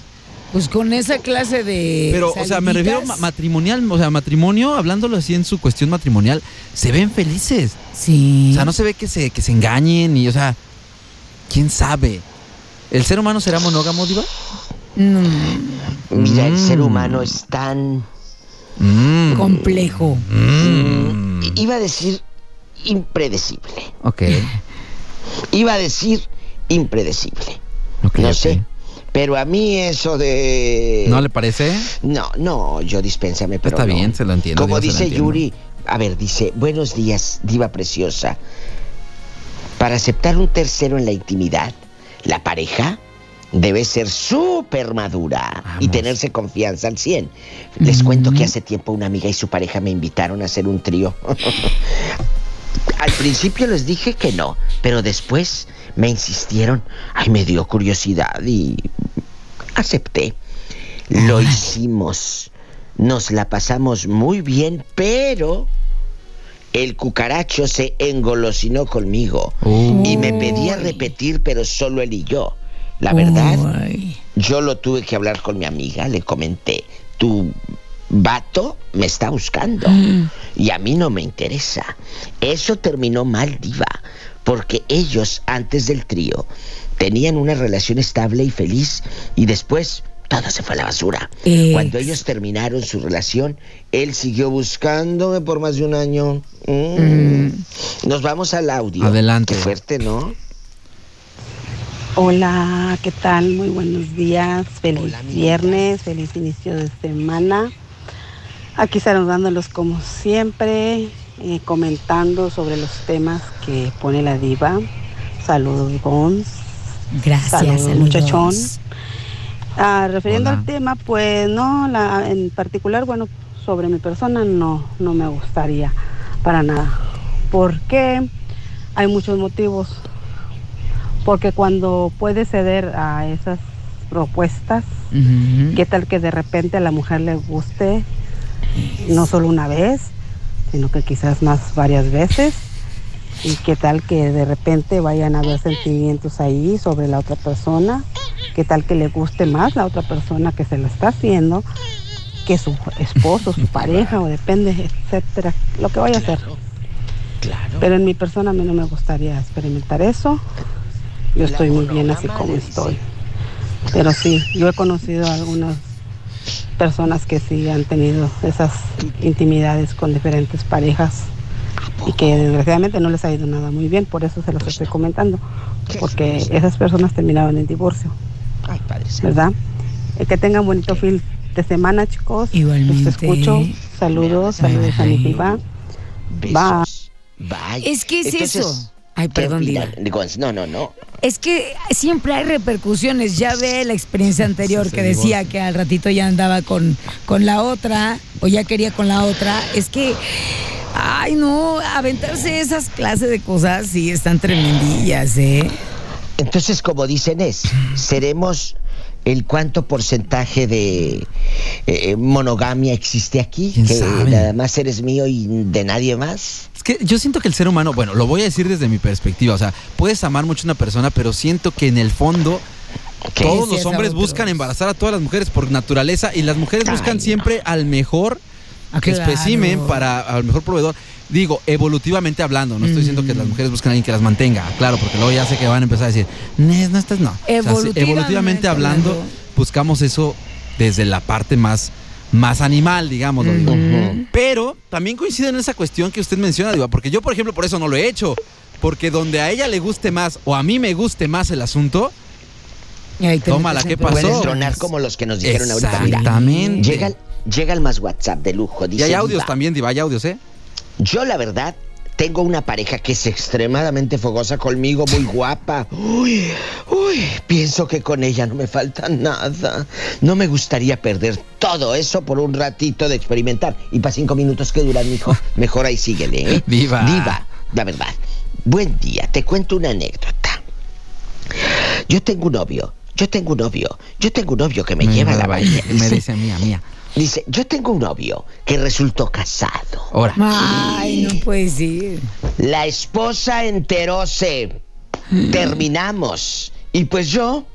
Pues con esa clase de. Pero, o sea, me refiero a matrimonial, o sea, matrimonio, hablándolo así en su cuestión matrimonial, se ven felices. Sí. O sea, no se ve que se, que se engañen y, o sea, quién sabe. ¿El ser humano será monógamo, Diva? No, Mira, el ser Mm. humano es tan... Mm. complejo. Mm. Iba a decir impredecible. Ok. Iba a decir impredecible. ok, no ok. sé. Pero a mí eso de... ¿No le parece? No, no, yo dispénsame, pero Está no. bien, se lo entiendo, Como dice entiendo. Yuri, a ver, dice, buenos días, diva preciosa. Para aceptar un tercero en la intimidad, la pareja debe ser súper madura y tenerse confianza al 100. Les cuento que hace tiempo una amiga y su pareja me invitaron a hacer un trío. al principio les dije que no, pero después me insistieron. Ay, me dio curiosidad y acepté. Lo hicimos. Nos la pasamos muy bien, pero el cucaracho se engolosinó conmigo y me pedía repetir, pero solo él y yo. La verdad, yo lo tuve que hablar con mi amiga, le comenté, tu vato me está buscando y a mí no me interesa. Eso terminó mal, diva, porque ellos antes del trío tenían una relación estable y feliz y después todo se fue a la basura. Ex. Cuando ellos terminaron su relación, él siguió buscándome por más de un año. Mm. Nos vamos al audio. Adelante. Qué fuerte, ¿no? Hola, ¿qué tal? Muy buenos días. Feliz Hola, viernes, feliz inicio de semana. Aquí saludándolos como siempre, eh, comentando sobre los temas que pone la diva. Saludos, Gons. Gracias, Saludos, saludos. muchachón. Ah, refiriendo Hola. al tema, pues no, la, en particular, bueno, sobre mi persona no, no me gustaría para nada. ¿Por qué? Hay muchos motivos. Porque cuando puede ceder a esas propuestas. ¿qué tal que de repente a la mujer le guste no solo una vez, sino que quizás más varias veces? ¿Y qué tal que de repente vayan a haber sentimientos ahí sobre la otra persona? ¿Qué tal que le guste más la otra persona que se lo está haciendo que su esposo, su pareja o depende, etcétera, lo que vaya a hacer? Claro. Pero en mi persona a mí no me gustaría experimentar eso. Yo estoy muy bien así como estoy. Pero sí, yo he conocido a algunas personas que sí han tenido esas intimidades con diferentes parejas y que desgraciadamente no les ha ido nada muy bien, por eso se los estoy comentando, porque esas personas terminaron en divorcio, Ay, padre. ¿verdad? Eh, que tengan bonito fin de semana, chicos. Igualmente. Los escucho. Saludos, saludos a mi. Bye. Es que es Entonces, eso. Ay, ¿qué perdón? Diva. Digo, no, no, no. Es que siempre hay repercusiones. Ya ve la experiencia anterior que decía que al ratito ya andaba con, con la otra o ya quería con la otra. Es que, ay, no, aventarse esas clases de cosas sí están tremendillas, ¿eh? Entonces, como dicen es, seremos el cuánto porcentaje de eh, monogamia existe aquí, ¿Quién que sabe? nada más eres mío y de nadie más. Que yo siento que el ser humano, bueno, lo voy a decir desde mi perspectiva, o sea, puedes amar mucho a una persona, pero siento que en el fondo todos los hombres buscan embarazar a todas las mujeres por naturaleza y las mujeres Ay, buscan no. siempre al mejor que Claro. especimen para al mejor proveedor. Digo, evolutivamente hablando, no estoy diciendo que las mujeres buscan a alguien que las mantenga, claro, porque luego ya sé que van a empezar a decir, "Nes, no estás no. O sea, sí, Evolutivamente hablando. buscamos eso desde la parte más más animal, digamos. Pero también coincide en esa cuestión que usted menciona, Diva, porque yo, por ejemplo, por eso no lo he hecho. Porque donde a ella le guste más o a mí me guste más el asunto, Y Tómala, ¿qué pasó? Problemas. tronar como los que nos dijeron ahorita. Exactamente. llega, el- llega el más WhatsApp de lujo. y Dice, hay audios "Diva, también, Diva, hay audios, ¿eh? Yo, la verdad, tengo una pareja que es extremadamente fogosa conmigo, muy guapa. Uy, uy, pienso que con ella no me falta nada. No me gustaría perder todo eso por un ratito de experimentar. Y para cinco minutos que duran, mijo, mejor ahí síguele, ¿eh? Diva. Diva, la verdad. Buen día, te cuento una anécdota. Yo tengo un novio, yo tengo un novio, yo tengo un novio que me, lleva a la bahía. Me dice mía, mía. Dice, yo tengo un novio que resultó casado. Ahora. Ay, no puede ser. La esposa enteróse. Terminamos. Y pues yo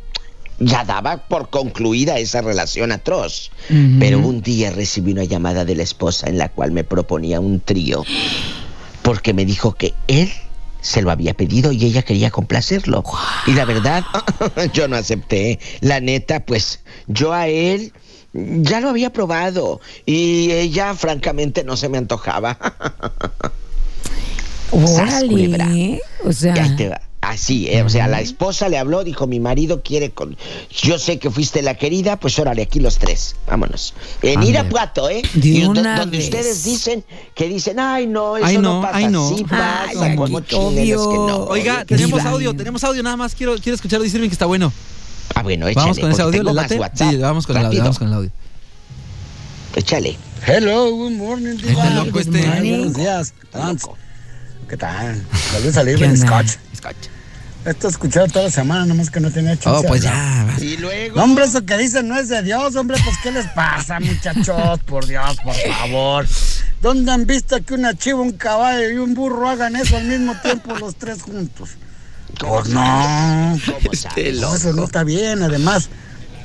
ya daba por concluida esa relación atroz. Pero un día recibí una llamada de la esposa en la cual me proponía un trío. Porque me dijo que él se lo había pedido y ella quería complacerlo. Y la verdad, yo no acepté. La neta, pues yo a él ya lo había probado. Y ella, francamente, no se me antojaba. Órale. O sea. Y ahí te va. Así, eh, o sea, la esposa le habló, dijo, mi marido quiere con... Yo sé que fuiste la querida, pues órale, aquí los tres, vámonos. En Ande. Irapuato, ¿eh? De Y una donde vez. ustedes dicen que dicen, ay, no, eso Ay, no, no, pasa ay, no. así, pasa, Ay, como que no. Oiga, Oye, tenemos audio, tenemos audio nada más. Quiero, quiero escuchar, Irving que está bueno. Ah, bueno, échale. Vamos con ese audio, tengo ¿le más late? WhatsApp. Sí, vamos con el audio, vamos con el audio. Échale. Hello, good morning, Este loco good este. morning. Buenos días. ¿Qué tal? Saludos a ¿Qué Libre onda? Scotch. Esto he escuchado toda la semana, nomás que no tenía chance. Oh, pues ya. vas. Y luego. No, hombre, eso que dicen no es de Dios, hombre, pues ¿qué les pasa, muchachos? Por Dios, por favor. ¿Dónde han visto que una chiva, un caballo y un burro hagan eso al mismo tiempo los tres juntos? Pues no. ¿Cómo sabes? No, eso no está bien, además,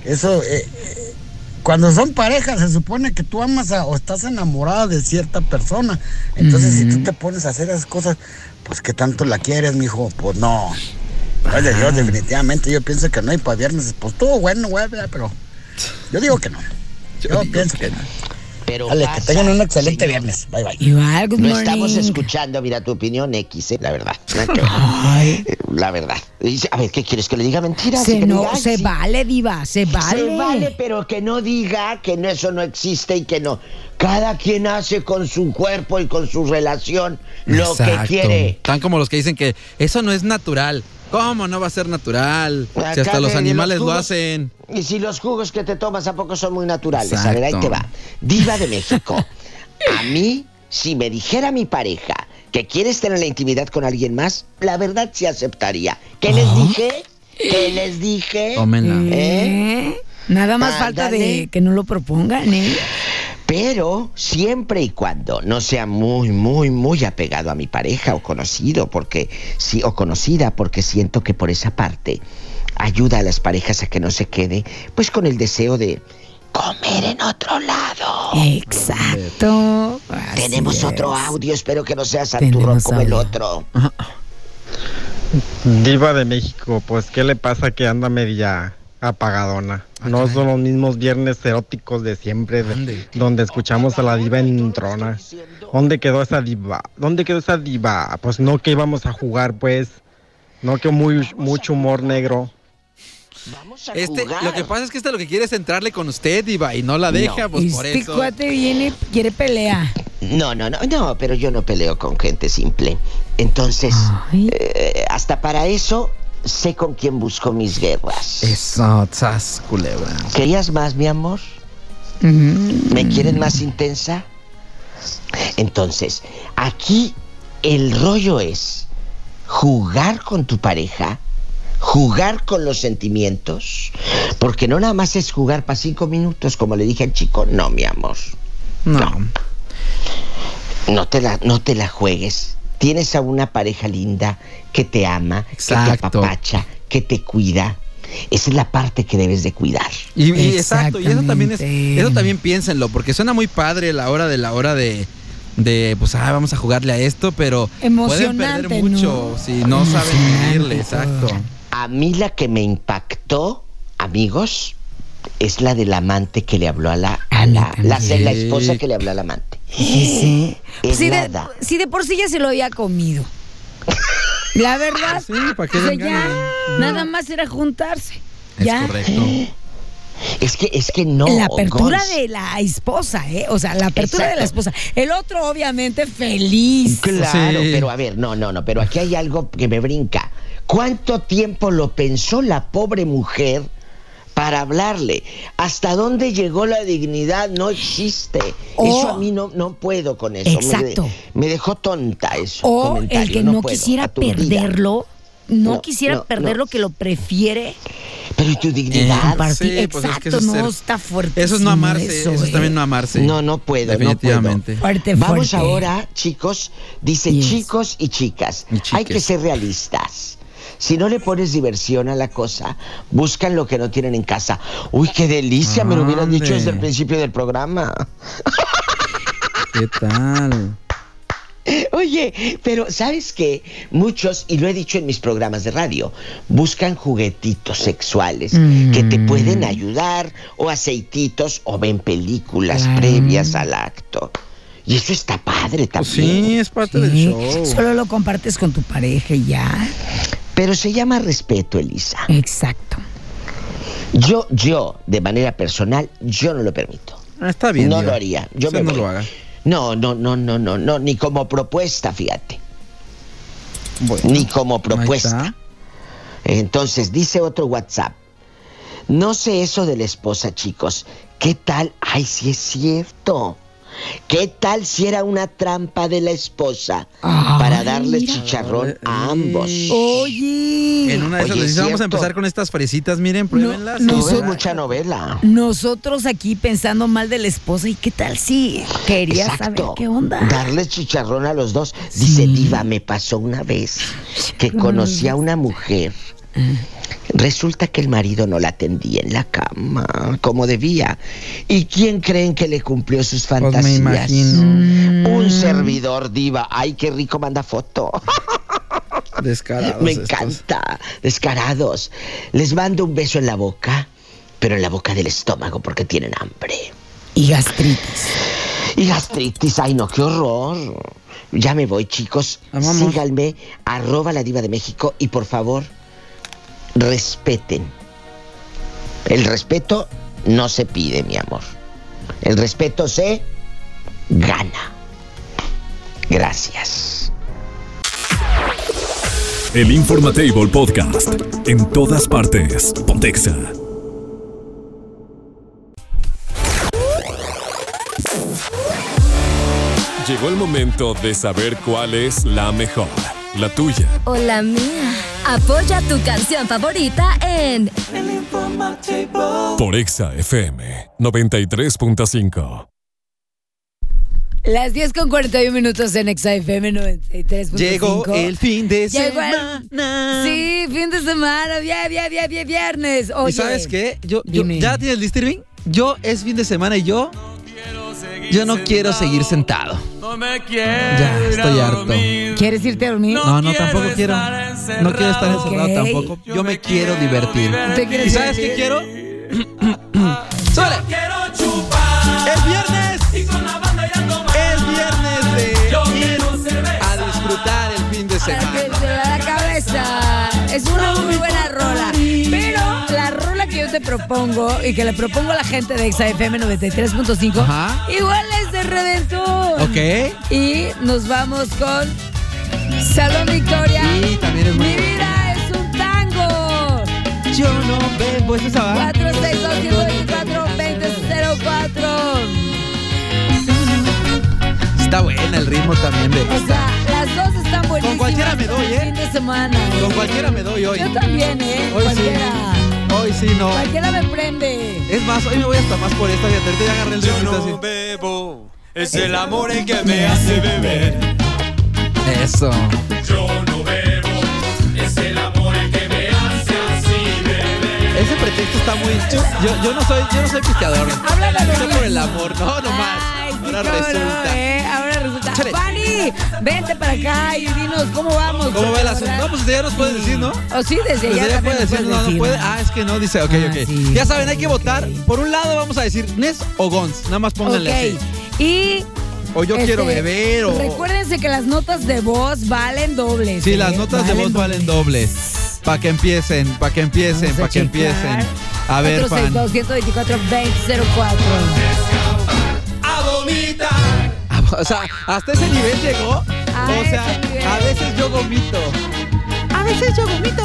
eso, eh, eh, cuando son parejas se supone que tú amas a- o estás enamorada de cierta persona. Entonces, si tú te pones a hacer esas cosas, pues ¿qué tanto la quieres, mijo? Pues no. No es de Dios, definitivamente. Yo pienso que no, y para viernes, pues estuvo bueno, güey, pero yo digo que no. Yo, pienso que no. Pero Dale, que tengan un excelente señor. viernes. Bye, bye. Igual, good No morning. estamos escuchando, mira, tu opinión X, eh, la verdad. Ay, Eh, La verdad. A ver, ¿qué quieres? ¿Que le diga mentiras? se, ¿Que me no, diga, se sí? vale, diva, se vale. Se vale, pero que no diga que no, eso no existe y que no. Cada quien hace con su cuerpo y con su relación lo Exacto. que quiere. Tan como los que dicen que eso no es natural. ¿Cómo no va a ser natural? Si hasta los animales los lo hacen. Y si los jugos que te tomas a poco son muy naturales. A ver, ahí te va. Diva de México. A mí, si me dijera mi pareja que quieres tener la intimidad con alguien más, la verdad sí aceptaría. ¿Qué les dije? ¿Qué les dije? Tómenla. ¿Eh? Nada más falta de que no lo propongan, ¿eh? Pero siempre y cuando no sea muy, muy, muy apegado a mi pareja o conocido, porque sí, o conocida, porque siento que por esa parte ayuda a las parejas a que no se quede, pues con el deseo de comer en otro lado. Exacto. Así Tenemos otro audio, espero que no sea santurrón Tenemos como el otro. Diva de México, pues ¿qué le pasa que anda media apagadona? No son los mismos viernes eróticos de siempre, donde escuchamos a la diva en trona. ¿Dónde quedó esa diva? ¿Dónde quedó esa diva? Pues no que íbamos a jugar, pues. No que muy mucho humor negro. Vamos a Este, jugar. lo que pasa es que este lo que quiere es entrarle con usted, Diva, y no la deja, pues por Este eso. cuate viene, quiere pelea. No, no, no, no, pero yo no peleo con gente simple. Entonces, eh, hasta para eso sé con quién busco mis guerras. Eso, sas, culebra. ¿Querías más, mi amor? Mm. ¿Me quieres más intensa? Entonces, aquí el rollo es jugar con tu pareja, jugar con los sentimientos, porque no nada más es jugar para cinco minutos, como le dije al chico, no, mi amor. No. No te la, no te la juegues. Tienes a una pareja linda que te ama, que te apapacha, que te cuida. Esa es la parte que debes de cuidar. Y, y exacto, y eso también es, eso también piénsenlo, porque suena muy padre la hora de la hora de, de pues ah, vamos a jugarle a esto, pero pueden perder mucho ¿no? si no saben todo. exacto. A mí la que me impactó, amigos, es la del amante que le habló a la, a la, la, también. la esposa que le habló al amante. Sí, sí. Si de, nada. si de por sí ya se lo había comido. La verdad. Sí, ¿para qué o sea, den ya, nada más era juntarse. Es ya. correcto. Es que, es que no. la apertura Gons. de la esposa, ¿eh? O sea, la apertura de la esposa. El otro, obviamente, feliz. Claro, Sí. pero a ver, no, no, no, pero aquí hay algo que me brinca. ¿Cuánto tiempo lo pensó la pobre mujer para hablarle? ¿Hasta dónde llegó la dignidad? No existe. O- eso a mí no, no puedo con eso. Me de- Exacto. Me, dejó tonta eso. O comentario, el que no, puedo, quisiera perderlo. No, No, quisiera no, perderlo, no. que lo prefiere Pero ¿y tu dignidad? compartir. sí, pues es Exacto, que eso es no, ser- está fuerte. Eso es no amarse, eso, es ¿eh? también no amarse. No, no puedo, Definitivamente. no puedo. Fuerte, Vamos ahora, chicos, dice Yes. chicos y chicas, Y hay que ser realistas. Si no le pones diversión a la cosa, buscan lo que no tienen en casa. Uy, qué delicia, me lo hubieran dicho desde el principio del programa. ¿Qué tal? Oye, pero ¿sabes qué? Muchos, y lo he dicho en mis programas de radio, buscan juguetitos sexuales Mm. que te pueden ayudar, o aceititos, o ven películas Claro. previas al acto. Y eso está padre Pues también. sí, es parte del Sí, show. Solo lo compartes con tu pareja y ya. Pero se llama respeto, Elisa. Exacto. Yo, yo, de manera personal, yo no lo permito. Ah, Está bien. no lo haría. Yo me no lo haga. No, no, no, no, no, no, ni como propuesta, fíjate. Bueno, Ni como propuesta. Entonces, dice otro WhatsApp. No sé eso de la esposa, chicos. ¿Qué tal? Ay, sí es cierto. ¿Qué tal si era una trampa de la esposa para darle chicharrón a ambos? Oye. En una de esas Oye, les dice, vamos a empezar con estas fresitas, miren, pruébenlas. no No mucha novela. Nosotros aquí pensando mal de la esposa y qué tal si quería saber Exacto. qué onda. Darle chicharrón a los dos. Dice, Diva, me pasó una vez que conocí a una mujer. Resulta que el marido no la atendía en la cama como debía. ¿Y quién creen que le cumplió sus Pues me fantasías? imagino. Un servidor diva. Ay, qué rico manda foto. Descarados Me estos. encanta. Descarados. Les mando un beso en la boca, pero en la boca del estómago porque tienen hambre. Y gastritis. Y gastritis, ay no, qué horror. Ya me voy, chicos. Vamos. Síganme, arroba la diva de México y por favor, respeten. El respeto no se pide, mi amor. El respeto se gana. Gracias. El Informatable Podcast. En todas partes. Pontexa. Llegó el momento de saber cuál es la mejor. La tuya. O la mía. Apoya tu canción favorita en El. Por Exa FM 93.5. Las 10 con 41 minutos en XFM 93.5. Llegó el fin de Llegó el- semana. Sí, fin de semana. Bien, bien, bien, bien, viernes. Oye. ¿Y sabes qué? Yo, yo-. ¿Ya tienes listo, Irving? Yo es fin de semana y yo. Yo no quiero seguir sentado. Ya, estoy harto. ¿Quieres irte a dormir? No, no, tampoco quiero. No quiero estar encerrado tampoco. Yo me quiero divertir. ¿Te quieres ¿Y sabes qué quiero? ¡Súbele! ¡Es viernes! ¡Es viernes de ir a disfrutar el fin de semana! Propongo y que le propongo a la gente de XFM 93.5 Ajá. igual es de Redentor. Ok. Y nos vamos con Salón Victoria. Y también es muy Mi vida es un tango. Yo no bebo, ¿es esa va? 462-124-2004. Está buena el ritmo también de. O sea, las dos están buenísimas. cualquiera me doy, ¿eh? Fin de semana. Con cualquiera me doy hoy. Yo también, ¿eh? Hoy sí. Hoy sí, no. Cualquiera me prende. Es más, hoy me voy hasta más por esta, fíjate, ahorita ya agarré el ritmo así. bebo, es el amor el que me hace beber. Eso. Yo no bebo, es el amor el que me hace así beber. Ese pretexto está muy. Yo, yo no soy, yo no soy pisteador. Háblale Yo por el amor, no, no más. Ay, sí, Ahora resulta. ¿eh? Ahora resulta. Chale. Fanny, vente para acá y dinos cómo vamos. ¿Cómo va el asunto? No, pues desde ya nos puedes decir, ¿no? O sí, desde Desde ya. ya puede decir, no, no puede. Ah, es que no, dice, ok, Ah, ok. sí. Ya saben, hay que votar. Por un lado vamos a decir Nes o Gons. Nada más pónganle así. Ok. Y. O yo este, quiero beber o. Recuérdense que las notas de voz valen dobles. Sí, ¿eh? las notas de voz valen doble. Para que empiecen, para que empiecen, para que empiecen. A ver, fan. 462-124-2004. A vomitar. Ah, O sea, hasta ese nivel llegó. A o sea, a veces yo vomito. A veces yo vomito.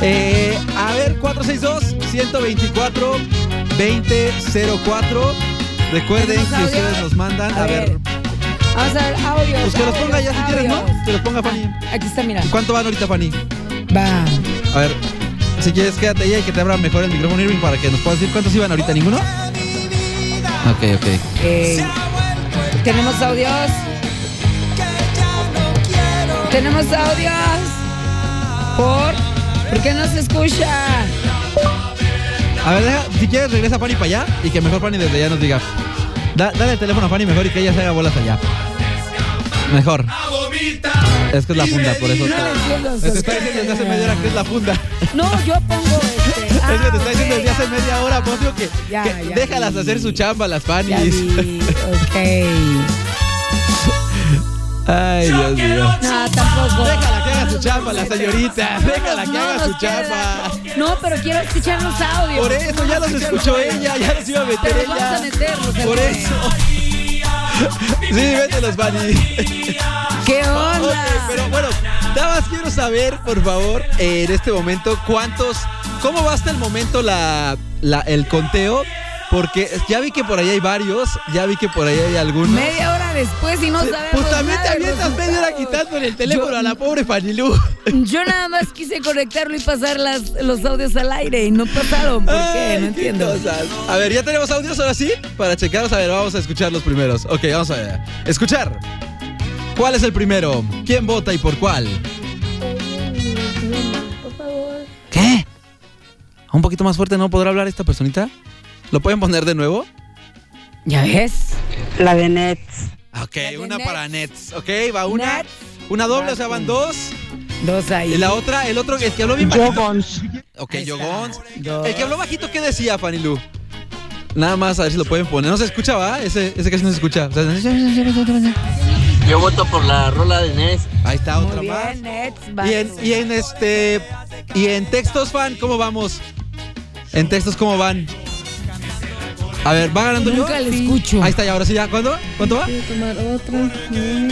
Eh, a ver, 462-124-2004. Recuerden ¿Tenemos que audio? ustedes nos mandan. A, A ver. ver. Vamos a ver audios. Pues que los ponga ya si quieres, ¿no? Que los ponga Fanny. Aquí está, mira. ¿Cuánto van ahorita, Fanny? Va. A ver, si quieres, quédate ahí y que te abra mejor el micrófono, Irving, para que nos puedas decir cuántos iban ahorita. ¿Ninguno? Ok, ok. Eh, Tenemos audios. Tenemos audios. ¿Por? ¿Por qué no se escucha? A ver, deja, si quieres, regresa Fanny para allá y que mejor Fanny desde allá nos diga. Da- dale el teléfono a Fanny mejor y que ella se haga bolas allá. Mejor. Es que es la funda, por eso. No le entiendo, te, está diciendo desde hace media hora que es la funda. No, yo pongo. Es que Ah, te está diciendo ok, desde hace media hora, digo que, Ya, que ya déjalas vi. hacer su chamba, las vi, ok. Ay, Dios mío. No, tampoco. Déjala que haga su chamba, la señorita. Déjala que haga su chamba. No, pero quiero escuchar los audios. Por eso, ya los escuchó ella, ya los iba a meter Pero los vamos a ella. meterlos. Por eso. Sí, mételos, Fanny. ¿Qué Ok, onda? pero bueno, Nada más quiero saber, por favor, en este momento, cuántos. ¿Cómo va hasta el momento la, la- el conteo? Porque ya vi que por ahí hay varios, ya vi que por ahí hay algunos. Media hora después y no sabemos Pues también te nada de avientas media hora quitándole el teléfono Yo- a la pobre Fanilú. Yo nada más quise conectarlo y pasar las, los audios al aire y no pasaron. ¿Por qué? No entiendo. cosas. A ver, ya tenemos audios ahora sí para checarlos. A ver, vamos a escuchar los primeros. Ok, vamos a ver. Escuchar. ¿Cuál es el primero? ¿Quién vota y por cuál? ¿Un poquito más fuerte no podrá hablar esta personita? ¿Lo pueden poner de nuevo? ¿Ya ves? La de Nets. Ok, de una Nets. para Nets. Ok, va una. Nets. Una doble, o sea, van dos. Dos ahí. Y la otra, el otro, el que habló bien bajito. Gons. Ok, Ahí yo está. Gons. Dos. El que habló bajito, ¿qué decía, Fanny Lu? Nada más, a ver si lo pueden poner. No se escucha, ¿va? Ese, ese casi no se escucha. O sea, Yo voto por la rola de Nes. ahí está Muy otra más. bien, Nets. Y en, y en este. Y en textos, fan, ¿cómo vamos? En textos, ¿cómo van? A ver, ¿va ganando yo? Nunca le escucho. Ahí está, y ahora sí, ya. ¿Cuánto? ¿Cuánto va? Voy a tomar otro. Mm,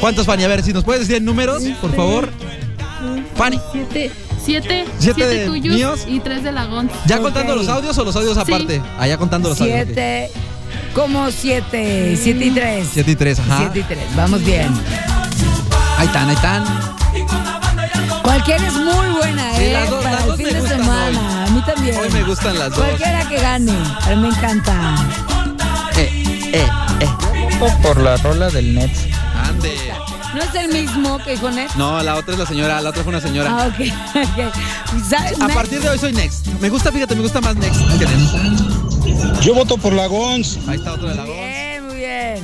¿Cuántos, Fanny? A ver, si nos puedes decir en números, por favor. Fanny, Siete. Siete. Siete de tuyos míos. y tres de Lagón. ¿ya contando los audios o los audios aparte? Ah, ya contando los audios. ok. Siete. ¿Cómo siete? Siete y tres. Siete y tres, ajá. Siete y tres. Vamos bien. Ahí están, ahí están. Cualquiera es muy buena, Sí, ¿eh? las dos- Para las el dos fin me de gustan también. Hoy me gustan las dos. Cualquiera que gane. A mí me encanta. Eh, eh, eh. Por la rola del Nets. Ande. ¿No es el mismo que dijo Nets? No, la otra es la señora, la otra fue una señora. Ah, ok. ok. ¿Sabes? A partir de hoy soy Next. Me gusta, fíjate, me gusta más Next que Next. Yo voto por la Gons. Ahí está otro de la. Bien, muy bien.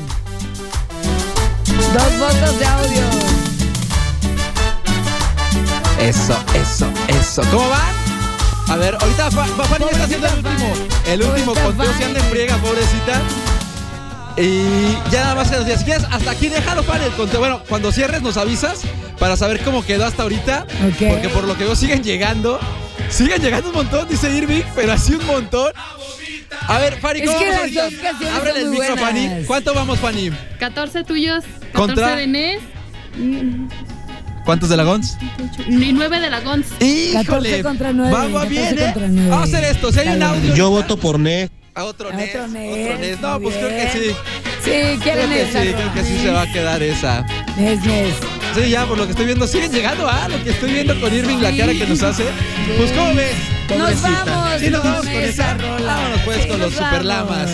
Dos votos de audio. Eso, eso, eso. ¿Cómo van? A ver, ahorita Fa- Fa- Fanny está haciendo el último. El último conteo, se anda en Fanny. friega, pobrecita. Y ya nada más que nos digas, si quieres, hasta aquí déjalo para el conteo. Bueno, cuando cierres nos avisas para saber cómo quedó hasta ahorita. Porque por lo que veo siguen llegando. Siguen llegando un montón, dice Irving, pero así un montón. A ver, Fanny, Es ¿cómo que vamos las ahorita? dos Ábrele el micro, Fanny. ¿Cuánto vamos, Fanny? 14 tuyos. 14 Contra- de Nes. ¿Cuántos de la Gons? Y 9 de Lagón. Híjole. 14 contra nueve, Vamos 14 bien, ¿eh? contra nueve. Vamos a hacer esto. Si hay un audio. Yo voto por Ne. A otro A NES. otro Otro NES, NES. No, pues creo que sí. Sí, Creo quieren que esa. sí, creo que sí se va a quedar esa. Nes, Nes. Sí, ya por lo que estoy viendo, siguen llegando, ¿ah? Lo que estoy viendo con Irving, la cara que nos hace. Pues, ¿cómo ves? Nos vamos Sí, nos vamos con esa rola. Vámonos pues Sí, con los superlamas.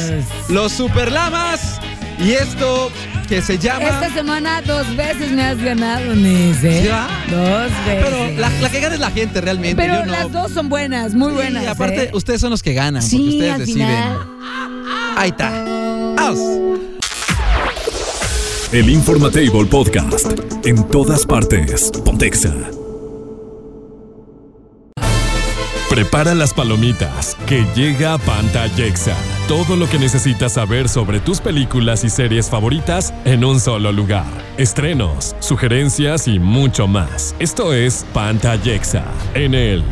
Los superlamas. Y esto que se llama. Esta semana dos veces me has ganado, Nes, ¿eh? ¿Sí va? Dos veces. Pero la, la que gana es la gente realmente. Pero yo no. las dos son buenas, muy buenas. Y aparte, ¿eh? ustedes son los que ganan, porque ustedes al deciden. final. Ahí está. Vamos. El Informatable Podcast. En todas partes. Pontexa. Prepara las palomitas, que llega Pantallexa. Todo lo que necesitas saber sobre tus películas y series favoritas en un solo lugar. Estrenos, sugerencias y mucho más. Esto es Pantallexa en el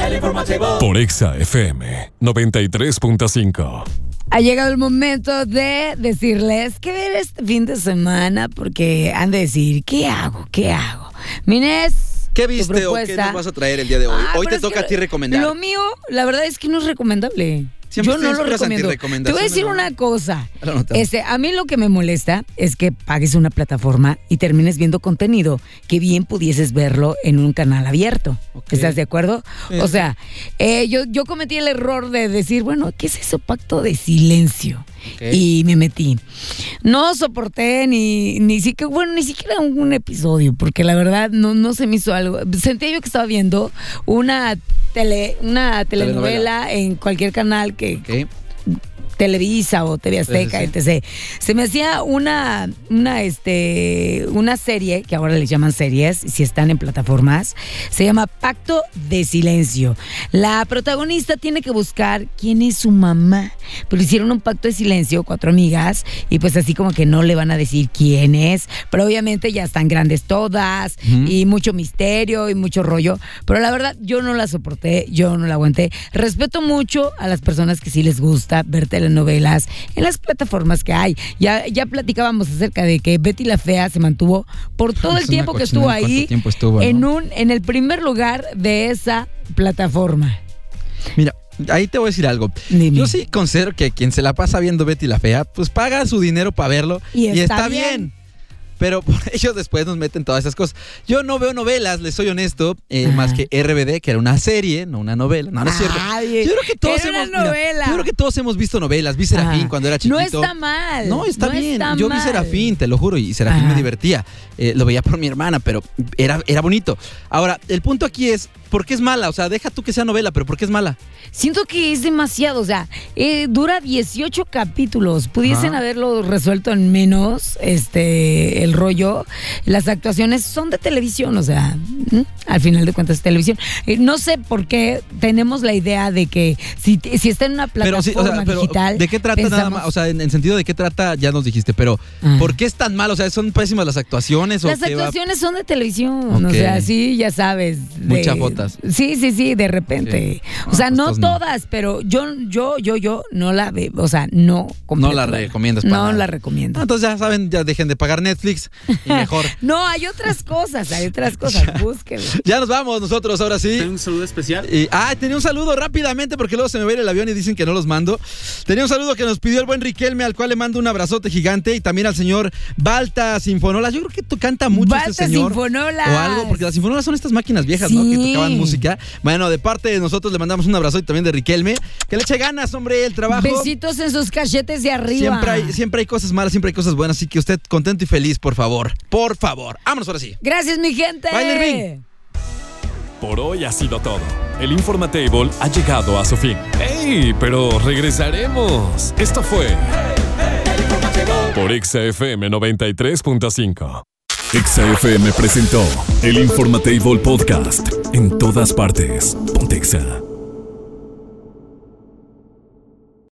por Exa FM 93.5. Ha llegado el momento de decirles qué ver este fin de semana porque han de decir, ¿qué hago? ¿Qué hago? Mines. ¿Qué viste o qué nos vas a traer el día de hoy? Ah, hoy te toca a ti recomendar. Lo mío, la verdad es que no es recomendable. Siempre Yo no lo recomiendo. Te voy a decir ¿no? una cosa. Este, a mí lo que me molesta es que pagues una plataforma y termines viendo contenido que bien pudieses verlo en un canal abierto. ¿Estás de acuerdo? O sea, eh, yo, yo cometí el error de decir, bueno, ¿qué es eso pacto de silencio? Y me metí. No soporté ni, ni siquiera, bueno, ni siquiera un, un episodio, porque la verdad no, no se me hizo algo. Sentía yo que estaba viendo una tele, una telenovela, en cualquier canal que, Ok. Televisa o TV Azteca, Sí, etc. Se me hacía una, una, este, una serie, que ahora les llaman series, si están en plataformas, se llama Pacto de Silencio. La protagonista tiene que buscar quién es su mamá, pero hicieron un pacto de silencio, cuatro amigas, y pues así como que no le van a decir quién es, pero obviamente ya están grandes todas, Ujú. y mucho misterio y mucho rollo, pero la verdad yo no la soporté, yo no la aguanté. Respeto mucho a las personas que sí les gusta ver telenovelas en las plataformas que hay. Ya, ya platicábamos acerca de que Betty la Fea se mantuvo por todo Es el tiempo que estuvo ahí en, un, en el primer lugar de esa plataforma. Mira, ahí te voy a decir algo. Yo sí considero que quien se la pasa viendo Betty la Fea, pues paga su dinero para verlo Y y, está está, bien. bien. Pero por ellos después nos meten todas esas cosas. Yo no veo novelas, les soy honesto, eh, más que RBD, que era una serie, no una novela. No, no es cierto. Ay, Yo creo que todos hemos mira, yo creo que todos hemos visto novelas. Vi Serafín Ah. cuando era No chiquito. está mal. No, está no bien. está Yo vi mal. Serafín, te lo juro, y Serafín me divertía. Eh, lo veía por mi hermana, pero era, era bonito. Ahora, el punto aquí es, ¿por qué es mala? O sea, deja tú que sea novela, pero ¿por qué es mala? Siento que es demasiado, o sea, eh, dura 18 capítulos. Pudiesen Ajá. haberlo resuelto en menos, este, el rollo. Las actuaciones son de televisión, o sea, ¿m? al final de cuentas es televisión. Eh, no sé por qué tenemos la idea de que si, si está en una Pero plataforma sí, o sea, pero digital. ¿de qué trata nada más? O sea, en, en sentido de qué trata, ya nos dijiste, pero ¿por qué es tan mal? O sea, ¿son pésimas las actuaciones? o Las va? actuaciones son de televisión, o Ok. sea, sí, ya sabes. de- Muchas Sí, sí, sí, de repente. O sea, pues no todas, pero yo, yo, yo, yo no la veo, o sea, no. No la recomiendas para No nada. la recomiendo. Ah, entonces ya saben, ya dejen de pagar Netflix y mejor. No, hay otras cosas, hay otras cosas, búsquenlo. Ya nos vamos nosotros, ahora sí. un saludo especial. Y, ah, tenía un saludo rápidamente porque luego se me va a ir el avión y dicen que no los mando. Tenía un saludo que nos pidió el buen Riquelme, al cual le mando un abrazote gigante. Y también al señor Balta Sinfonolas. Yo creo que tú canta mucho Balta este señor. Sinfonolas. O algo, porque las sinfonolas son estas máquinas viejas, ¿no? Que Sí. Música. Bueno, de parte de nosotros le mandamos un abrazote también de Riquelme. Que le eche ganas, hombre, el trabajo. Besitos en sus cachetes de arriba. Siempre hay, siempre hay cosas malas, siempre hay cosas buenas. Así que usted contento y feliz, por favor. Por favor. Vámonos ahora sí. Gracias, mi gente. Bye. Por hoy ha sido todo. El Informatable ha llegado a su fin. ¡Ey! Pero regresaremos. Esto fue. Por XFM 93.5. XFM presentó el Informatable Podcast. En todas partes. Pontexa.